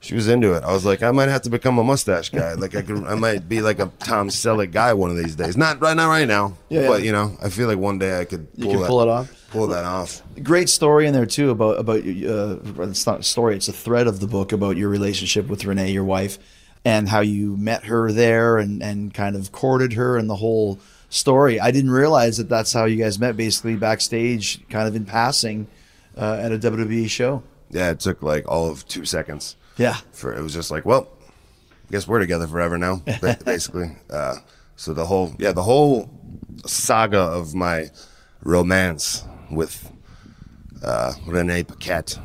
she was into it. I was like, I might have to become a mustache guy. Like I could, I might be like a Tom Selleck guy one of these days. Not right, not right now. Yeah, but yeah. you know, I feel like one day I could. You Pull can that, pull it off. Pull that off. Great story in there too about about uh, it's not a story; it's a thread of the book about your relationship with Renee, your wife, and how you met her there and and kind of courted her and the whole story. I didn't realize that that's how you guys met, basically backstage, kind of in passing, uh, at a WWE show. Yeah, it took like all of two seconds. Yeah. for it was just like, well, I guess we're together forever now, basically. Uh, so the whole, yeah, the whole saga of my romance with uh, Renee Paquette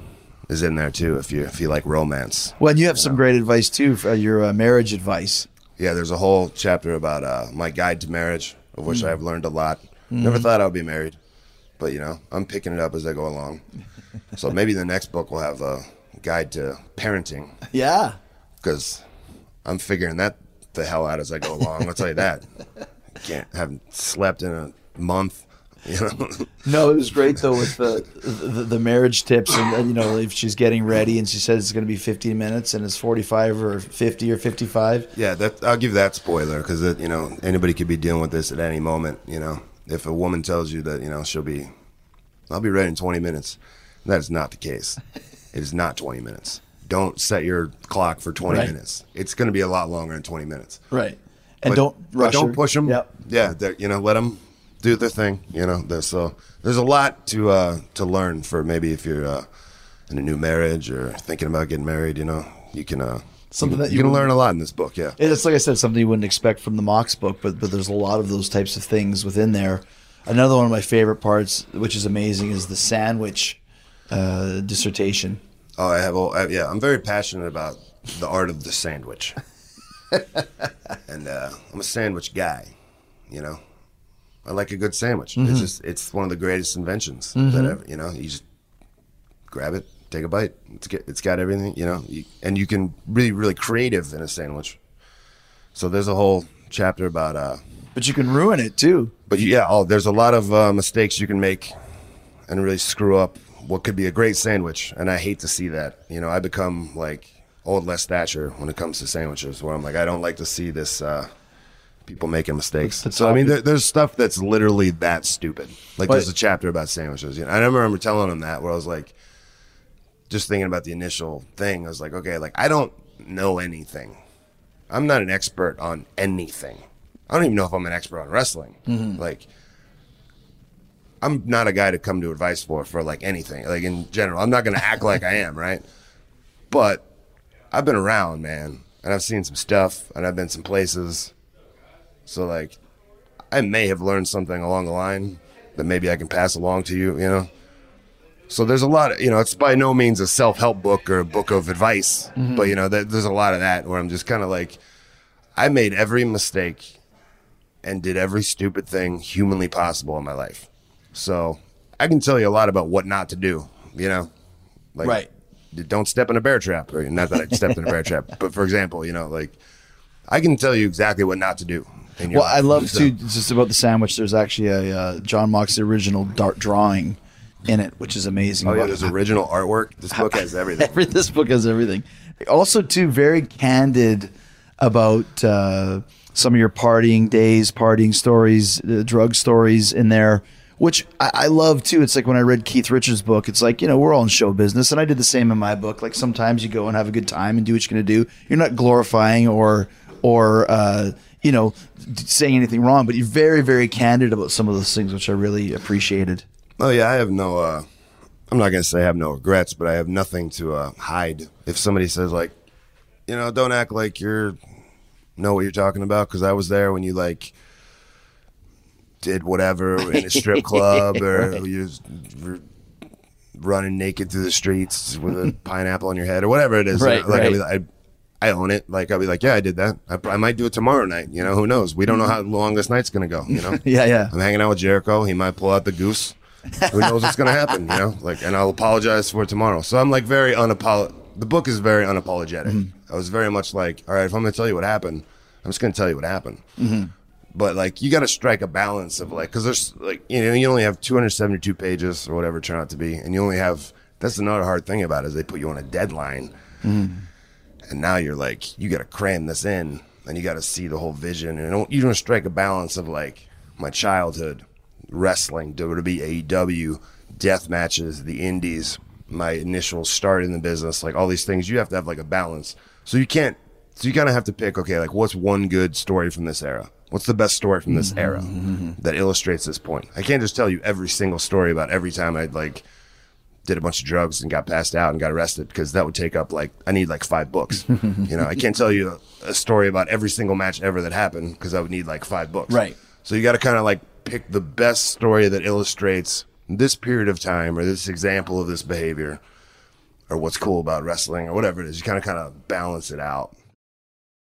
is in there too. If you if you like romance, Well, and you have some great advice too for your uh, marriage advice. yeah, there's a whole chapter about uh, my guide to marriage, of which I've learned a lot. Never thought I would be married, but you know, I'm picking it up as I go along. so maybe the next book will have a guide to parenting. Yeah. because I'm figuring that the hell out as I go along. I'll tell you that. I can't haven't slept in a month. You know, No, it was great though with the the, the marriage tips and you know if she's getting ready and she says it's going to be 15 minutes and it's 45 or 50 or 55. yeah. That I'll give that spoiler because you know anybody could be dealing with this at any moment. You know, if a woman tells you that you know she'll be, I'll be ready in 20 minutes. That is not the case. It is not 20 minutes. don't set your clock for 20 Right. minutes. It's going to be a lot longer than 20 minutes. Right. And But- don't rush don't push them. Yep. Yeah, you know, let them do their thing. You know, there's so there's a lot to uh, to learn for maybe if you're uh, in a new marriage or thinking about getting married. You know, you can uh, Something that you you can would- learn a lot in this book. Yeah. It's like I said, something you wouldn't expect from the Mox book, but but there's a lot of those types of things within there. Another one of my favorite parts, which is amazing, is the sandwich uh, dissertation. Oh, I have. all- I, yeah, I'm very passionate about the art of the sandwich, and uh, I'm a sandwich guy. You know, I like a good sandwich. Mm-hmm. It's just it's one of the greatest inventions that ever. You know, you just grab it, take a bite. It's get, it's got everything. You know, you, and you can really really creative in a sandwich. So there's a whole chapter about. uh But you can ruin it too. but yeah, oh, there's a lot of uh, mistakes you can make and really screw up what could be a great sandwich. And I hate to see that. You know, I become like old Les Thatcher when it comes to sandwiches, where I'm like, I don't like to see this uh, people making mistakes. That's so I mean, there, there's stuff that's literally that stupid. Like But- there's a chapter about sandwiches. You know, I remember telling him that where I was like, just thinking about the initial thing. I was like, okay, like I don't know anything. I'm not an expert on anything. I don't even know if I'm an expert on wrestling. Mm-hmm. Like, I'm not a guy to come to advice for for like anything. Like in general, I'm not going to act like I am, right? But I've been around, man, and I've seen some stuff, and I've been some places. So like, I may have learned something along the line that maybe I can pass along to you. You know. So there's a lot of, you know, it's by no means a self-help book or a book of advice, but you know, there, there's a lot of that where I'm just kind of like, I made every mistake and did every stupid thing humanly possible in my life. So I can tell you a lot about what not to do, you know, like Right. don't step in a bear trap or not that I stepped in a bear trap, but for example, you know, like I can tell you exactly what not to do. In your Well, I love So- to just about the sandwich. There's actually a uh, Jon Moxley original dart drawing in it, which is amazing. Oh yeah, there's original artwork. This book has everything. Every, this book has everything. Also, too, very candid about uh, some of your partying days, partying stories, uh, drug stories in there, which I, I love too. It's like when I read Keith Richards' book, it's like, you know, we're all in show business, and I did the same in my book. Like sometimes you go and have a good time and do what you're going to do. You're not glorifying or, or, uh, you know, saying anything wrong, but you're very, very candid about some of those things, which I really appreciated. Oh yeah, I have no. uh I'm not gonna say I have no regrets, but I have nothing to uh, hide. If somebody says like, you know, don't act like you're know what you're talking about because I was there when you like did whatever in a strip club or you was were running naked through the streets with a pineapple on your head or whatever it is. Right, like right. I, I own it. Like I'll be like, yeah, I did that. I, I might do it tomorrow night. You know, who knows? We don't know how long this night's gonna go. You know. Yeah, yeah. I'm hanging out with Jericho. He might pull out the goose. Who knows what's gonna happen? You know, like, and I'll apologize for it tomorrow. So I'm like very unapolog. The book is very unapologetic. Mm-hmm. I was very much like, all right, if I'm gonna tell you what happened, I'm just gonna tell you what happened. Mm-hmm. But like, you got to strike a balance of like, because there's like, you know, you only have 272 pages or whatever it turned out to be, and you only have. That's another hard thing about it is they put you on a deadline mm-hmm. and now you're like you got to cram this in and you got to see the whole vision and you don't, you don't strike a balance of like my childhood wrestling WWE AEW death matches the indies my initial start in the business like all these things you have to have like a balance so you can't so you kind of have to pick okay like what's one good story from this era what's the best story from this mm-hmm. era mm-hmm. that illustrates this point i can't just tell you every single story about every time i'd like did a bunch of drugs and got passed out and got arrested because that would take up like I need like five books. you know, I can't tell you a, a story about every single match ever that happened because I would need like five books. Right. So you got to kind of like pick the best story that illustrates this period of time or this example of this behavior or what's cool about wrestling or whatever it is. You kind of kind of balance it out.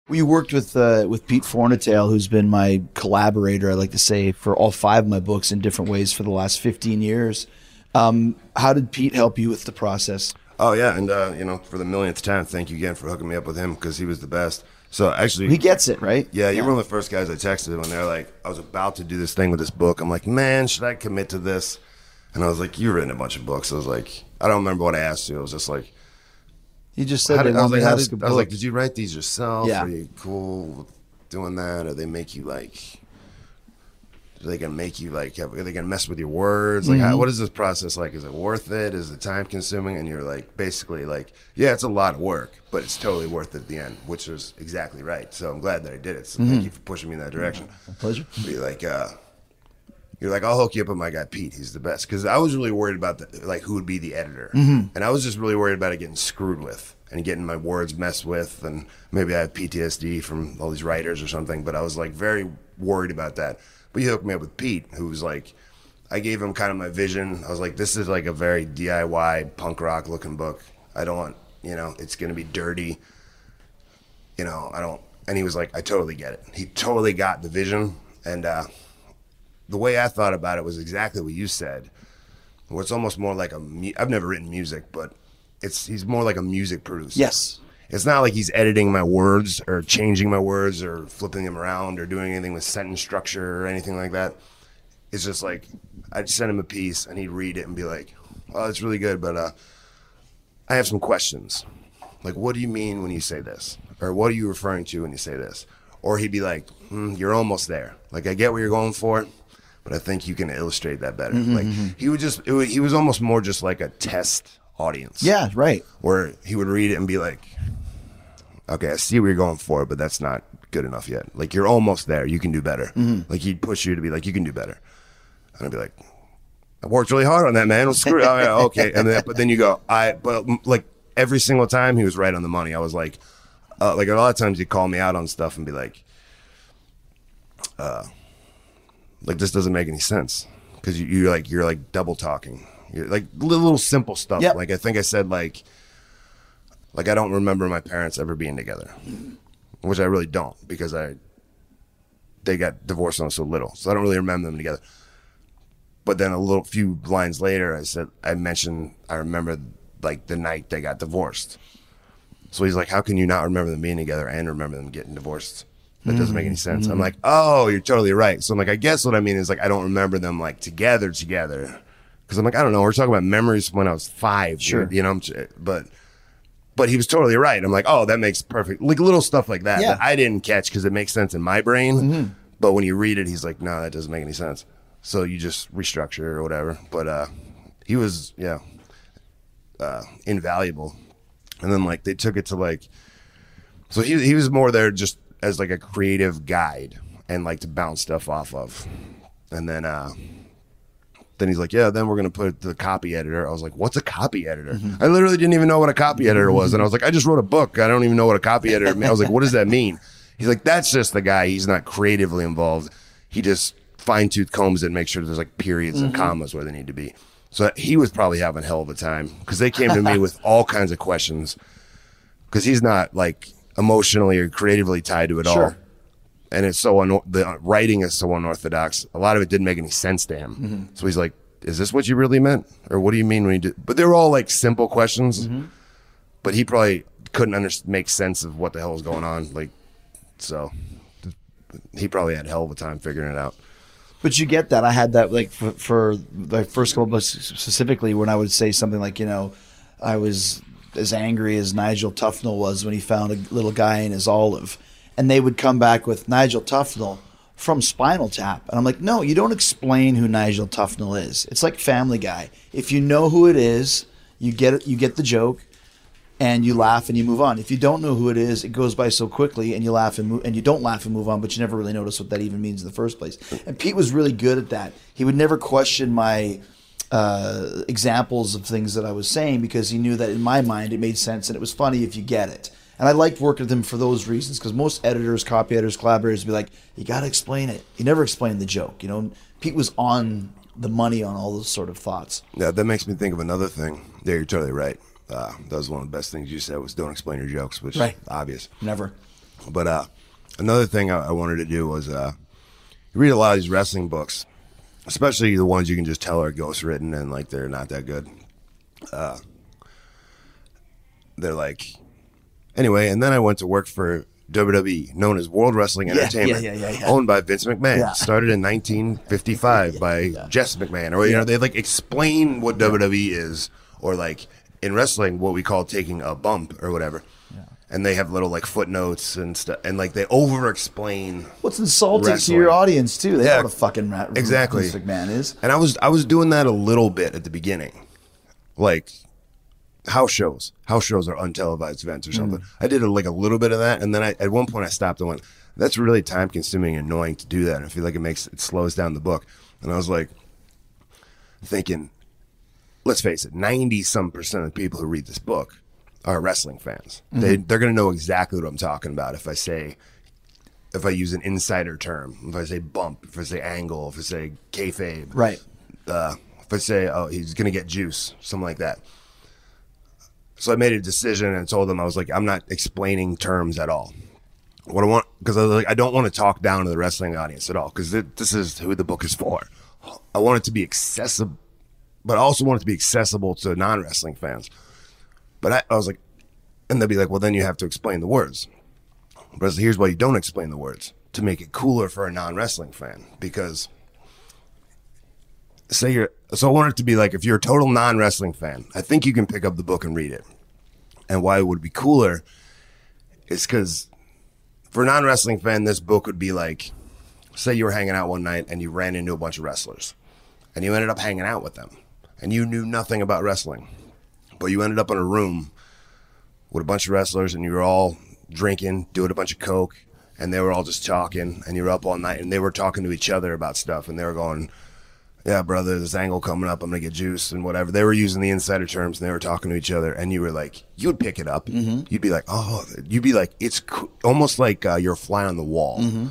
We worked with uh, with Pete Fornatale, who's been my collaborator. I like to say for all five of my books in different ways for the last fifteen years. Um, how did Pete help you with the process? Oh yeah, and uh, you know, for the millionth time, thank you again for hooking me up with him because he was the best. So actually, He gets it right. Yeah, you're one of the first guys I texted when they're like, I was about to do this thing with this book. I'm like, man, should I commit to this? And I was like, you've written a bunch of books. I was like, I don't remember what I asked you. I was just like, He just said did, I was like, to how ask did, I was like, did you write these yourself? Yeah. Are you cool doing that? Or they make you like they gonna make you like? Have, are they gonna mess with your words? Like, how, mm-hmm. what is this process like? Is it worth it? Is it time consuming? And you're like, basically, like, yeah, it's a lot of work, but it's totally worth it at the end, which is exactly right. So I'm glad that I did it. So thank mm-hmm. you for pushing me in that direction. Pleasure. Be like, uh, you're like, I'll hook you up with my guy Pete. He's the best. Because I was really worried about the, like who would be the editor, mm-hmm. and I was just really worried about it getting screwed with and getting my words messed with, and maybe I have PTSD from all these writers or something. But I was like very worried about that. But he hooked me up with Pete, who was like, I gave him kind of my vision. I was like, this is like a very DIY punk rock looking book. I don't want, you know, it's gonna be dirty. You know, I don't. And he was like, I totally get it. He totally got the vision, and uh, the way I thought about it was exactly what you said. Where it's almost more like a. Mu- I've never written music, but it's he's more like a music producer. Yes. It's not like he's editing my words or changing my words or flipping them around or doing anything with sentence structure or anything like that. It's just like I'd send him a piece and he'd read it and be like, "Oh, it's really good, but uh, I have some questions. Like, what do you mean when you say this? Or what are you referring to when you say this?" Or he'd be like, hmm, "You're almost there. Like, I get what you're going for, but I think you can illustrate that better." Like, he would just, it would, he was almost more just like a test audience Yeah. Right. where he would read it and be like, "Okay, I see what you're going for, but that's not good enough yet. Like you're almost there. You can do better." Like he'd push you to be like, "You can do better," and I'd be like, "I worked really hard on that, man. Well, screw it. Oh, yeah, okay." And then, but then you go, "I," but like every single time he was right on the money. I was like, uh, like a lot of times he'd call me out on stuff and be like, uh, like this doesn't make any sense because you, you're like you're like double talking. Like little, little simple stuff. Yep. Like I think I said like like I don't remember my parents ever being together, which I really don't because I they got divorced when I was so little, so I don't really remember them together. But then a little few lines later, I said I mentioned I remember like the night they got divorced. So he's like, "How can you not remember them being together and remember them getting divorced?" That doesn't make any mm-hmm. sense. I'm mm-hmm. like, "Oh, you're totally right." So I'm like, I guess what I mean is like I don't remember them like together together because I'm like, I don't know. We're talking about memories from when I was five. Sure. you know, but but he was totally right. I'm like, oh, that makes perfect. Like little stuff like that Yeah. that I didn't catch because it makes sense in my brain. But when you read it, he's like, no, that doesn't make any sense. So you just restructure or whatever. But uh, he was, yeah, uh, invaluable. And then like they took it to like, so he he was more there just as like a creative guide and like to bounce stuff off of. And then uh, then he's like, yeah, then we're going to put the copy editor. I was like, what's a copy editor? Mm-hmm. I literally didn't even know what a copy editor was. And I was like, I just wrote a book. I don't even know what a copy editor means. I was like, what does that mean? He's like, that's just the guy. He's not creatively involved. He just fine tooth combs it and makes sure there's like periods and mm-hmm. commas where they need to be. So he was probably having hell of a time because they came to me with all kinds of questions because he's not like emotionally or creatively tied to it all Sure. And it's so un- the writing is so unorthodox. A lot of it didn't make any sense to him. Mm-hmm. So he's like, "Is this what you really meant, or what do you mean when you did?" But they were all like simple questions. Mm-hmm. But he probably couldn't under- make sense of what the hell was going on. Like, so he probably had hell of a time figuring it out. But you get that. I had that like for, for the first couple books specifically when I would say something like, you know, I was as angry as Nigel Tufnell was when he found a little guy in his olive. And they would come back with Nigel Tufnell from Spinal Tap. And I'm like, no, you don't explain who Nigel Tufnell is. It's like Family Guy. If you know who it is, you get it, you get the joke and you laugh and you move on. If you don't know who it is, it goes by so quickly, and you laugh and move, and you don't laugh and move on, but you never really notice what that even means in the first place. And Pete was really good at that. He would never question my uh, examples of things that I was saying because he knew that in my mind it made sense and it was funny if you get it. And I liked working with him for those reasons because most editors, copy editors, collaborators would be like, "You got to explain it." He never explained the joke. You know, Pete was on the money on all those sort of thoughts. Yeah, that makes me think of another thing. Yeah, you're totally right. Uh, that was one of the best things you said was don't explain your jokes, which Right. is obvious. Never. But uh, another thing I, I wanted to do was uh, you read a lot of these wrestling books, especially the ones you can just tell are ghost written and like they're not that good. Uh, they're like, anyway. And then I went to work for WWE, known as World Wrestling yeah, Entertainment, yeah, yeah, yeah. owned by Vince McMahon. Yeah. Started in 1955 by Jess McMahon, or you know they like explain what WWE is, or like in wrestling what we call taking a bump or whatever. and they have little like footnotes and stuff, and like they over explain. What's insulting Wrestling. to your audience too? They Yeah. know what a fucking rat Exactly. Vince McMahon is. And I was I was doing that a little bit at the beginning, like house shows. House shows are untelevised events or something. I did a, like a little bit of that, and then I at one point I stopped and went, "That's really time consuming and annoying to do that." And I feel like it makes it slows down the book. And I was like thinking, let's face it, ninety some percent of the people who read this book are wrestling fans. They they're gonna know exactly what I'm talking about if I say if I use an insider term, if I say bump, if I say angle, if I say kayfabe, Right. uh, if I say, oh, he's going to get juice, something like that. So I made a decision and told them, I was like, I'm not explaining terms at all. What I want, because I was like, I don't want to talk down to the wrestling audience at all, because this is who the book is for. I want it to be accessible, but I also want it to be accessible to non wrestling fans. But I, I was like, and they'll be like, well, then you have to explain the words. But like, here's why you don't explain the words to make it cooler for a non wrestling fan, because say you're so I want it to be like if you're a total non wrestling fan, I think you can pick up the book and read it. And why it would be cooler is because for a non wrestling fan, this book would be like, say you were hanging out one night and you ran into a bunch of wrestlers, and you ended up hanging out with them, and you knew nothing about wrestling, but you ended up in a room with a bunch of wrestlers, and you were all drinking, doing a bunch of coke, and they were all just talking, and you were up all night, and they were talking to each other about stuff, and they were going yeah, brother, this angle coming up, I'm gonna get juice and whatever. They were using the insider terms and they were talking to each other, and you were like, you would pick it up. Mm-hmm. You'd be like, oh, you'd be like, it's almost like uh, you're a fly on the wall. Mm-hmm.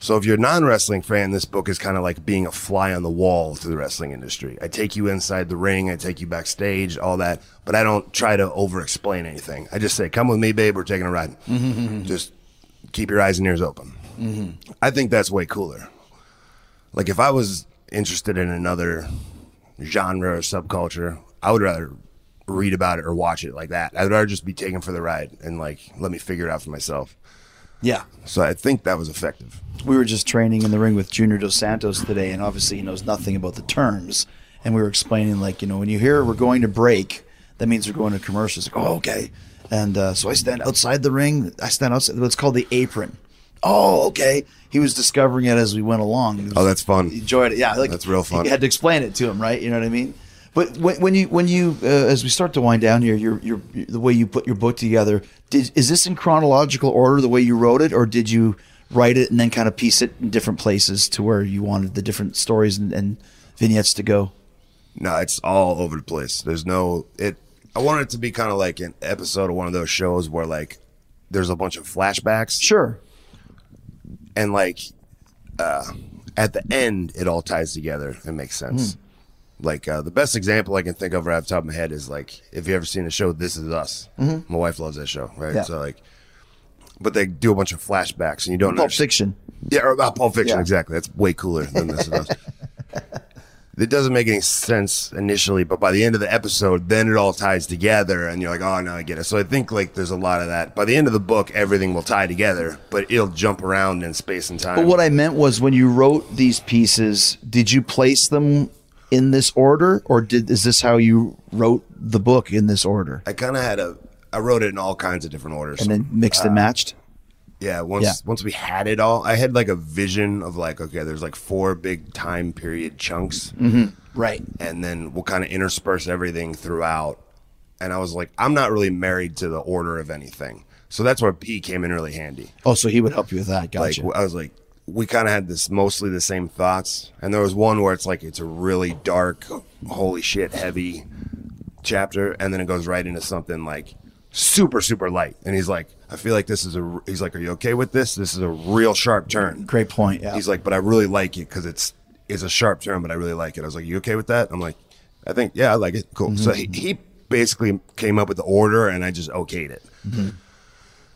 So if you're a non-wrestling fan, this book is kind of like being a fly on the wall to the wrestling industry. I take you inside the ring, I take you backstage, all that, but I don't try to over-explain anything. I just say, come with me, babe, we're taking a ride. Mm-hmm. Just keep your eyes and ears open. I think that's way cooler. Like if I was interested in another genre or subculture, I would rather read about it or watch it like that. I'd rather just be taken for the ride and like let me figure it out for myself. Yeah. So I think that was effective. We were just training in the ring with Junior Dos Santos today, and obviously he knows nothing about the terms. And we were explaining, like, you know, when you hear we're going to break, that means we're going to commercials. Like, oh, okay. And uh, so I stand outside the ring. I stand outside. What's called the apron. Oh, okay. He was discovering it as we went along. Was- Oh, that's fun. he enjoyed it. Yeah, like That's real fun. You had to explain it to him, right? You know what I mean? But when, when you when you uh, as we start to wind down here, your your the way you put your book together, did is this in chronological order the way you wrote it, or did you write it and then kind of piece it in different places to where you wanted the different stories and, and vignettes to go? No, it's all over the place. There's no it. I want it to be kind of like an episode of one of those shows where like there's a bunch of flashbacks Sure. And like uh, at the end it all ties together and makes sense. Like uh, the best example I can think of right off the top of my head is like if you ever seen the show This Is Us. My wife loves that show, right? Yeah. So like, but they do a bunch of flashbacks and you don't know Pulp understand- Fiction. Yeah, or about Pulp Fiction, Yeah. exactly. That's way cooler than This Is Us. It doesn't make any sense initially, but by the end of the episode, then it all ties together, and you're like, "Oh, now I get it." So I think like there's a lot of that. By the end of the book, everything will tie together, but it'll jump around in space and time. But what I meant was when you wrote these pieces, did you place them in this order, or did is this how you wrote the book in this order, I kind of had a, I wrote it in all kinds of different orders. and then mixed and uh, matched? Yeah, once Yeah. once we had it all, I had like a vision of like, okay, there's like four big time period chunks, mm-hmm. Right. and then we'll kind of intersperse everything throughout. And I was like, I'm not really married to the order of anything, so that's where P came in really handy. Oh, so he would help you with that. Like Gotcha. I was like, we kind of had this mostly the same thoughts, and there was one where it's like it's a really dark, holy shit, heavy chapter, and then it goes right into something like super super light, and he's like, I feel like this is a. He's like, are you okay with this? This is a real sharp turn. Great point. Yeah. He's like, but I really like it because it's it's a sharp turn, but I really like it. I was like, you okay with that? I'm like, I think yeah, I like it. Cool. Mm-hmm. So he, he basically came up with the order, and I just okayed it. Mm-hmm.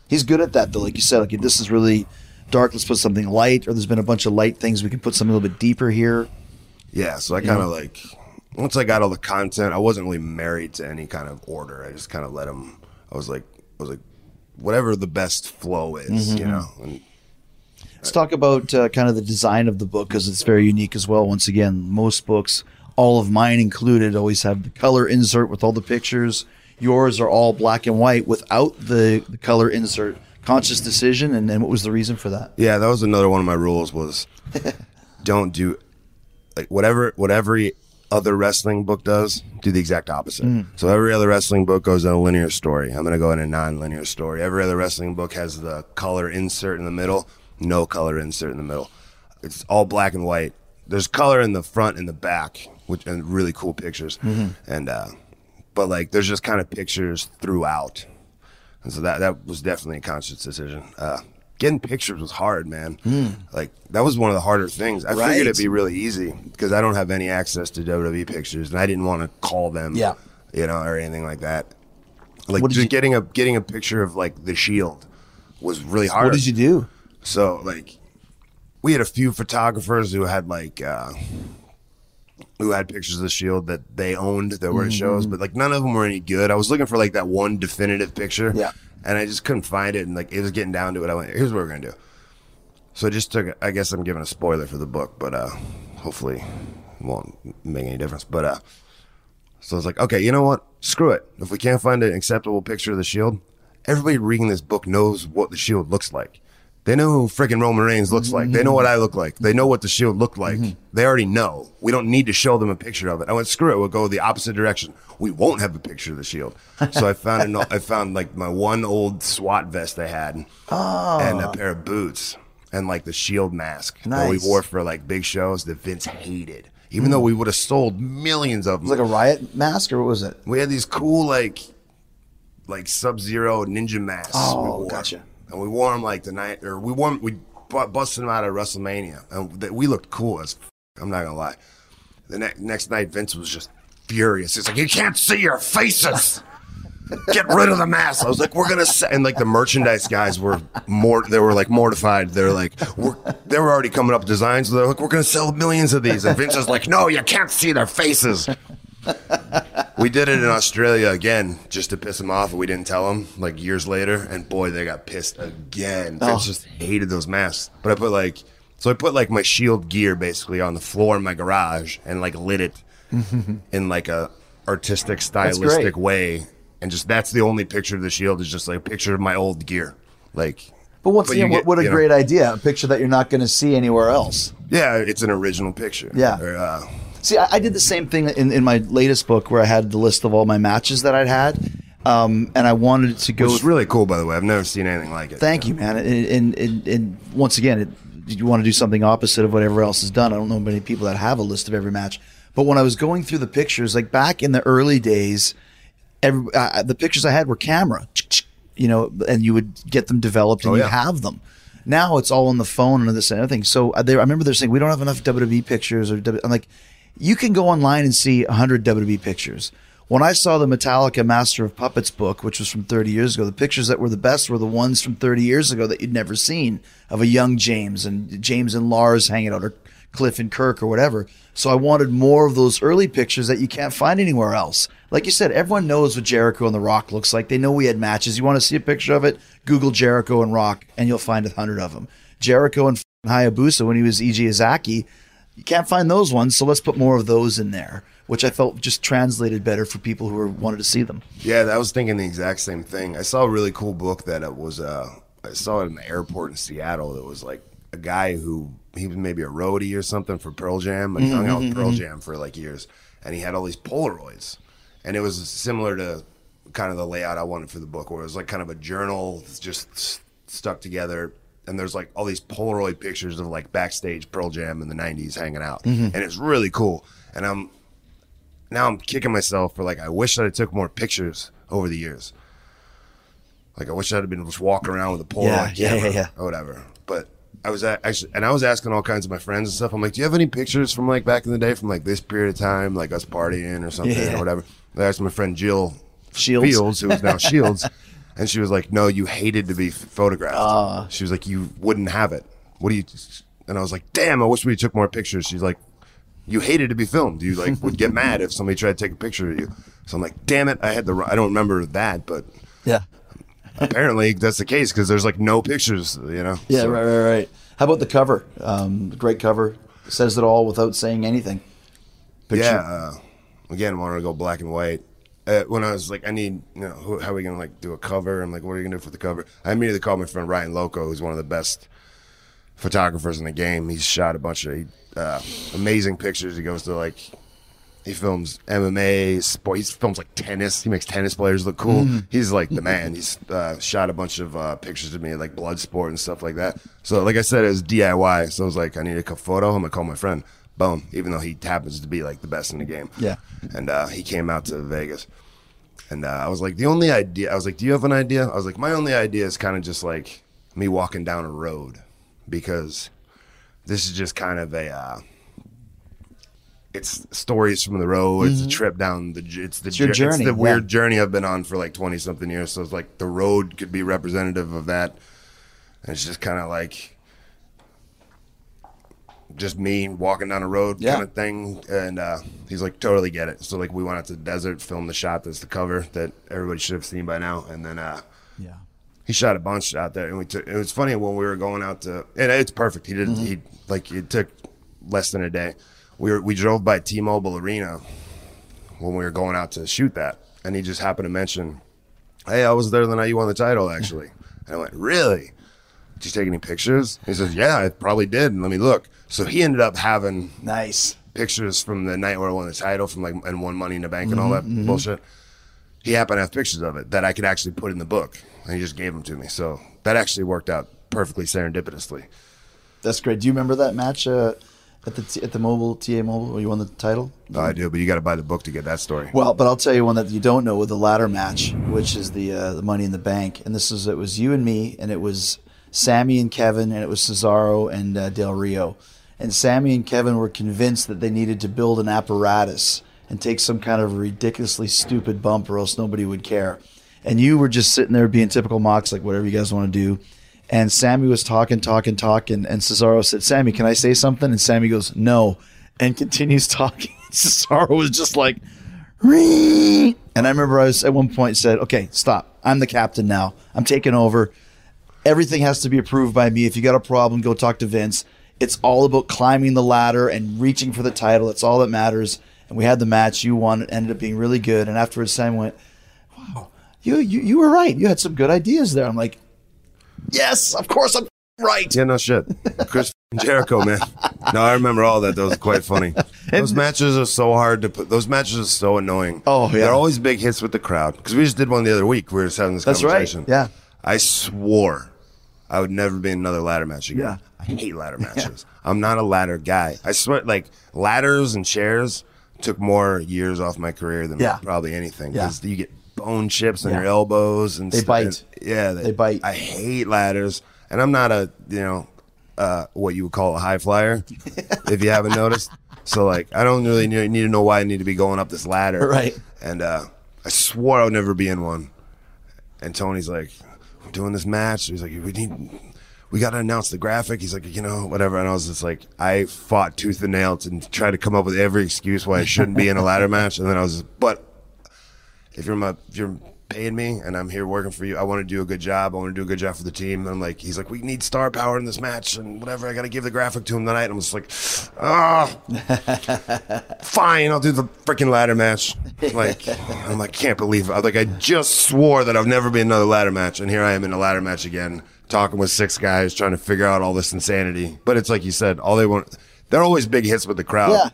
He's good at that though. Like you said, like this is really dark. Let's put something light, or there's been a bunch of light things. We can put something a little bit deeper here. Yeah, so I kind of like once I got all the content, I wasn't really married to any kind of order. I just kind of let them. I was like, I was like, whatever the best flow is, you know. And Let's talk about uh, kind of the design of the book because it's very unique as well. Once again, most books, all of mine included, always have the color insert with all the pictures. yours are all black and white without the, the color insert. Conscious decision, and then what was the reason for that? Yeah, that was another one of my rules was don't do like whatever whatever other wrestling book does, do the exact opposite. Mm. So every other wrestling book goes in a linear story. I'm gonna go in a non-linear story. Every other wrestling book has the color insert in the middle, no color insert in the middle. It's all black and white. There's color in the front and the back, which and really cool pictures. Mm-hmm. And uh but like there's just kind of pictures throughout. And so that that was definitely a conscious decision. Uh, getting pictures was hard, man. Like that was one of the harder things. I. Right. figured it'd be really easy because I don't have any access to WWE pictures, and I didn't want to call them, Yeah. you know, or anything like that. Like just you- getting a getting a picture of like the Shield was really hard. What did you do? So like, we had a few photographers who had like, uh, who had pictures of the Shield that they owned that were at shows, Mm-hmm. but like none of them were any good. I was looking for like that one definitive picture, Yeah. And I just couldn't find it. And like it was getting down to it. I went, here's what we're gonna do. So I just took. I guess I'm giving a spoiler for the book, but uh, hopefully it won't make any difference. But uh, so I was like, okay, you know what? Screw it. If we can't find an acceptable picture of the Shield, everybody reading this book knows what the Shield looks like. They know who freaking Roman Reigns looks like. They know what mm-hmm. I look like. They know what the Shield looked like. Mm-hmm. They already know. We don't need to show them a picture of it. I went, screw it. We'll go the opposite direction. We won't have a picture of the Shield. So I found an, I found like my one old SWAT vest I had, oh. and a pair of boots, and like the Shield mask that we Nice. wore for like big shows that Vince hated. Even though mm. we would have sold millions of them, Like a riot mask, or what was it? we had these cool like like sub zero ninja masks. Oh, we wore. gotcha. And we wore them like the night, or we wore we busted them out of WrestleMania, and we looked cool as. F- I'm not gonna lie. The ne- next night, Vince was just furious. He's like, "You can't see your faces." Get rid of the mask. I was like, we're gonna and like the merchandise guys were more. They were like mortified. They're like, we're, they were already coming up with designs. They're like, we're gonna sell millions of these. And Vince is like, no, you can't see their faces. We did it in Australia again just to piss them off. and We didn't tell them like years later, and boy, they got pissed again. Oh. just hated those masks. But I put like, so I put like my shield gear basically on the floor in my garage and like lit it in like a artistic, stylistic way, and just that's the only picture of the shield is just like a picture of my old gear, like. But once But again, you what, get- what a you know. great idea! A picture that you're not going to see anywhere else. Yeah, it's an original picture. Yeah. Or, uh, See, I, I did the same thing in, in my latest book where I had the list of all my matches that I'd had, um, and I wanted to go. which is really cool, by the way. I've never seen anything like it. Thank you, man. And, and, and, once again, it, you want to do something opposite of whatever else is done. I don't know many people that have a list of every match. But when I was going through the pictures, like back in the early days, every, uh, the pictures I had were camera, you know, and you would get them developed and Oh, you have them. Now it's all on the phone and this and other thing. So uh, they, I remember they're saying we don't have enough WWE pictures or I'm like, you can go online and see 100 WWE pictures. When I saw the Metallica Master of Puppets book, which was from 30 years ago, the pictures that were the best were the ones from 30 years ago that you'd never seen of a young James and James and Lars hanging out or Cliff and Kirk or whatever. So I wanted more of those early pictures that you can't find anywhere else. Like you said, everyone knows what Jericho and The Rock looks like. They know we had matches. You want to see a picture of it? Google Jericho and Rock, and you'll find a hundred of them. Jericho and Hayabusa when he was Eiji Ezaki, you can't find those ones. So let's put more of those in there, which I felt just translated better for people who were, wanted to see them. Yeah, I was thinking the exact same thing. I saw a really cool book that it was. Uh, I saw it in the airport in Seattle. That was like a guy who he was maybe a roadie or something for Pearl Jam, and he hung out with Pearl mm-hmm. Jam for like years, and he had all these Polaroids, and it was similar to kind of the layout I wanted for the book, where it was like kind of a journal just stuck together. And there's like all these Polaroid pictures of like backstage Pearl Jam in the '90s hanging out, mm-hmm. and it's really cool. And I'm now I'm kicking myself for like I wish that I took more pictures over the years. Like I wish I'd have been just walking around with a Polaroid Yeah, camera yeah, yeah. or whatever. But I was actually, and I was asking all kinds of my friends and stuff. I'm like, do you have any pictures from like back in the day, from like this period of time, like us partying or something or whatever? I asked my friend Jill Shields. Fields, who is now Shields, and she was like, "No, you hated to be photographed." Ah. she was like, "You wouldn't have it. What do you?" And I was like, "Damn, I wish we took more pictures." She's like, "You hated to be filmed. You like would get mad if somebody tried to take a picture of you." So I'm like, "Damn it, I had the. I don't remember that, but Yeah. apparently that's the case because there's like no pictures, you know." Yeah, So- right, right, right. How about the cover? Um, great cover. Says it all without saying anything. Picture. Yeah. Uh, again, wanted to go black and white. Uh, when I was like, I need, you know, who, how are we gonna like do a cover? I'm like, what are you gonna do for the cover? I immediately called my friend Ryan Loco, who's one of the best photographers in the game. He's shot a bunch of uh, amazing pictures. He goes to like, he films MMA, sport. He films like tennis. He makes tennis players look cool. He's like the man. He's uh, shot a bunch of uh, pictures of me, like Bloodsport and stuff like that. So, like I said, it was DIY. So I was like, I need a photo. I'm gonna call my friend. Boom. Even though he happens to be like the best in the game. Yeah. And uh, he came out to Vegas. And uh, I was like, the only idea, I was like, do you have an idea? I was like, my only idea is kind of just like me walking down a road because this is just kind of a, uh, it's stories from the road. It's a trip down the, it's the, Mm-hmm. your jour- journey, the yeah. weird journey I've been on for like 20 something years. So it's like the road could be representative of that. And it's just kind of like, just me walking down a road Yeah. kind of thing. And uh, he's like, totally get it. So like we went out to the desert, filmed the shot that's the cover that everybody should have seen by now. And then uh, Yeah. he shot a bunch out there. And we took, it was funny when we were going out to, and it's perfect. He didn't, he like, it took less than a day. We were, we drove by T-Mobile Arena when we were going out to shoot that. And he just happened to mention, Hey, I was there the night you won the title, actually. And I went, Really? Did you take any pictures? He says, Yeah, I probably did. And let me look. So he ended up having Nice. pictures from the night where I won the title from like and won money in the bank and all that bullshit. He happened to have pictures of it that I could actually put in the book. And he just gave them to me. So that actually worked out perfectly serendipitously. That's great. Do you remember that match uh, at the t- at the mobile T-Mobile where you won the title? No, I do, but you got to buy the book to get that story. Well, but I'll tell you one that you don't know with the ladder match, which is the uh, the Money in the Bank, and this is it was you and me, and it was Sami and Kevin, and it was Cesaro and uh, Del Rio, and Sami and Kevin were convinced that they needed to build an apparatus and take some kind of ridiculously stupid bump, or else nobody would care, and you were just sitting there being typical Mox, like whatever you guys want to do. And Sami was talking, talking, talking, and Cesaro said, "Sami, can I say something?" And Sami goes, "No," and continues talking. Cesaro was just like, "Ring." and I remember I was at one point said, "Okay, stop. I'm the captain now. I'm taking over. Everything has to be approved by me. If you got a problem, go talk to Vince. It's all about climbing the ladder and reaching for the title. That's all that matters." And we had the match. You won. It ended up being really good. And afterwards, Sam went, "Wow, you you you were right. You had some good ideas there." I'm like, "Yes, of course I'm right." Yeah, no shit. Chris Jericho, man. No, I remember all that. That was quite funny. Those matches are so hard to put. Those matches are so annoying. Oh, yeah. They're always big hits with the crowd. Because we just did one the other week. We were just having this That's right. conversation. Yeah. I swore I would never be in another ladder match again. Yeah. I hate ladder matches. I'm not a ladder guy. I swear, like, ladders and chairs took more years off my career than Yeah. probably anything. Yeah. Because you get bone chips on Yeah. your elbows and They stu- bite. and- yeah, They bite. I hate ladders, and I'm not a you know uh, what you would call a high flyer, if you haven't noticed. So like, I don't really need, need to know why I need to be going up this ladder, Right. And uh, I swore I would never be in one. And Tony's like, "We're doing this match." He's like, "We need." We got to announce the graphic. He's like, you know, whatever. And I was just like, I fought tooth and nail to try to come up with every excuse why I shouldn't be in a ladder match. And then I was, but if you're my if you're paying me and I'm here working for you, I want to do a good job. I want to do a good job for the team. And I'm like, he's like, we need star power in this match and whatever. I got to give the graphic to him tonight. And I'm just like, ah, fine, I'll do the freaking ladder match. Like, I'm like, can't believe it. I'm like, I just swore that I've never been another ladder match, and here I am in a ladder match again, talking with six guys trying to figure out all this insanity. But it's like you said, all they want. They're always big hits with the crowd. Yeah.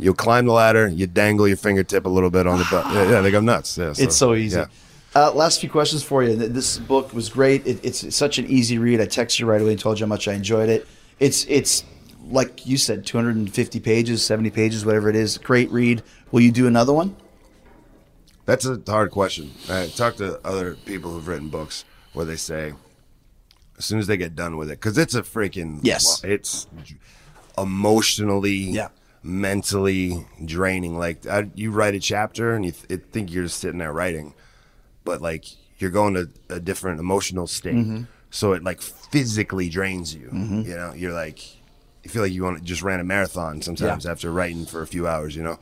You climb the ladder, you dangle your fingertip a little bit on the butt. Yeah, yeah, they go nuts. Yeah, It's so easy. yeah. Uh, last few questions for you. This book was great. It, it's such an easy read. I texted you right away and told you how much I enjoyed it. It's it's like you said, 250 pages, 70 pages, whatever it is. Great read. Will you do another one? That's a hard question. I talk to other people who've written books where they say, as soon as they get done with it, because it's a freaking Yes. it's emotionally, Yeah. mentally draining. Like I, you write a chapter and you th- think you're just sitting there writing, but like you're going to a different emotional state, Mm-hmm. so it like physically drains you. You know, you're like you feel like you want to just ran a marathon sometimes Yeah. after writing for a few hours. You know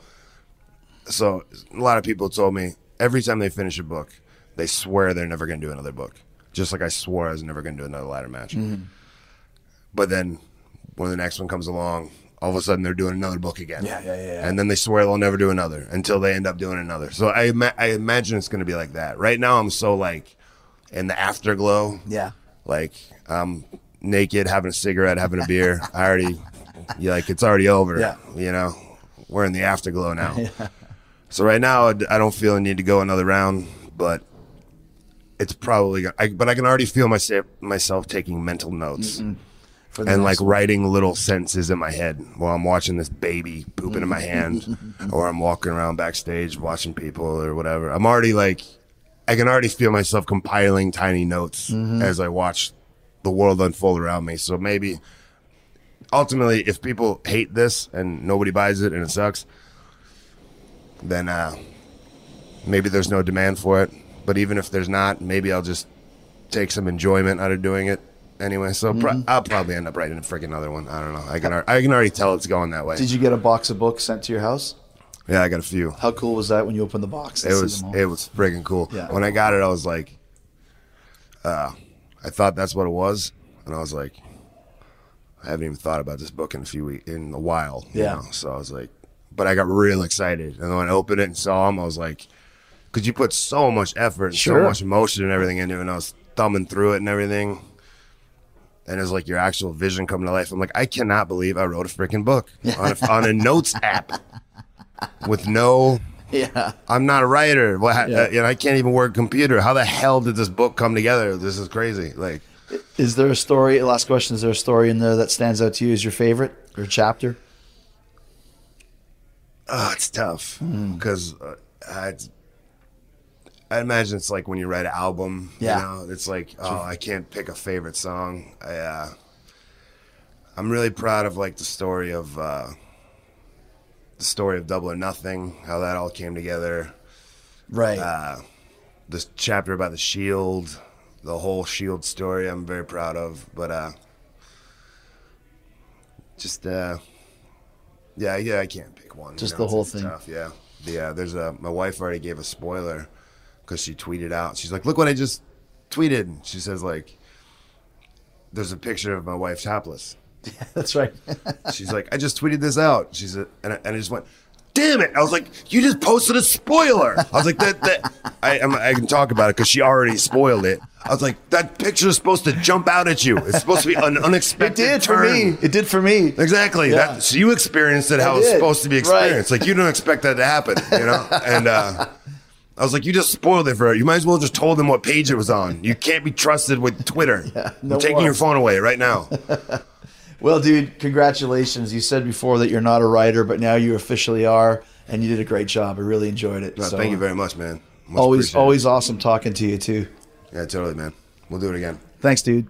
so a lot of people told me every time they finish a book, they swear they're never going to do another book. Just like I swore I was never going to do another ladder match. But then when the next one comes along, all of a sudden they're doing another book again. Yeah, yeah, yeah, yeah. And then they swear they'll never do another until they end up doing another. So I ima- I imagine it's going to be like that. Right now I'm so like in the afterglow. Yeah. Like I'm naked, having a cigarette, having a beer. I already, you like it's already over. Yeah. You know, we're in the afterglow now. So right now I don't feel a need to go another round, but it's probably. I, but I can already feel myself myself taking mental notes the and like one. writing little sentences in my head while I'm watching this baby pooping in my hand, or I'm walking around backstage watching people or whatever. I'm already like, I can already feel myself compiling tiny notes as I watch the world unfold around me. So maybe ultimately, if people hate this and nobody buys it and it sucks, then uh, maybe there's no demand for it. But even if there's not, maybe I'll just take some enjoyment out of doing it anyway. So pro- I'll probably end up writing a freaking other one. I don't know. I can al- I can already tell it's going that way. Did you get a box of books sent to your house? yeah, I got a few. How cool was that when you opened the box? It was it was freaking cool. Yeah. When I got it, I was like, uh, I thought that's what it was, and I was like, I haven't even thought about this book in a few weeks in a while. you Yeah. know? So I was like, but I got real excited, and then when I opened it and saw him, I was like, because you put so much effort, and Sure. so much emotion and everything into it, and I was thumbing through it and everything. And it's like your actual vision coming to life. I'm like, I cannot believe I wrote a freaking book on a, on a notes app with no yeah. I'm not a writer. Yeah. uh, you know, I can't even work a computer. How the hell did this book come together? This is crazy. Like, Is there a story? Last question: Is there a story in there that stands out to you as your favorite or chapter? oh, it's tough because uh, I, imagine it's like when you write an album. Yeah. You know, it's like, oh, I can't pick a favorite song. I, uh, I'm really proud of like the story of uh, the story of Double or Nothing. How that all came together. Right. uh, this chapter about the shield, the whole shield story. I'm very proud of, but uh, just uh, yeah, yeah, I can't pick one. you Just know, the whole thing. Tough, yeah, yeah. There's a my wife already gave a spoiler because she tweeted out. She's like, "Look what I just tweeted." And She says like, "There's a picture of my wife topless." Yeah, That's right. She's like, I just tweeted this out. She said, and I, and I just went, damn it. I was like, you just posted a spoiler. I was like, that, that I, I'm, I can talk about it because she already spoiled it. I was like, that picture is supposed to jump out at you. It's supposed to be an unexpected. it did for me. It did for me. Exactly. Yeah. That, so you experienced it how it's supposed to be Right. experienced. Like you don't expect that to happen, you know? And uh, I was like, you just spoiled it for her. You might as well just told them what page it was on. You can't be trusted with Twitter. no I'm taking more. your phone away right now. Well, dude, congratulations. You said before that you're not a writer, but now you officially are, and you did a great job. I really enjoyed it. No, So, thank you uh, very much, man. Much always, always awesome talking to you too. Yeah, totally, man. We'll do it again. Thanks, dude.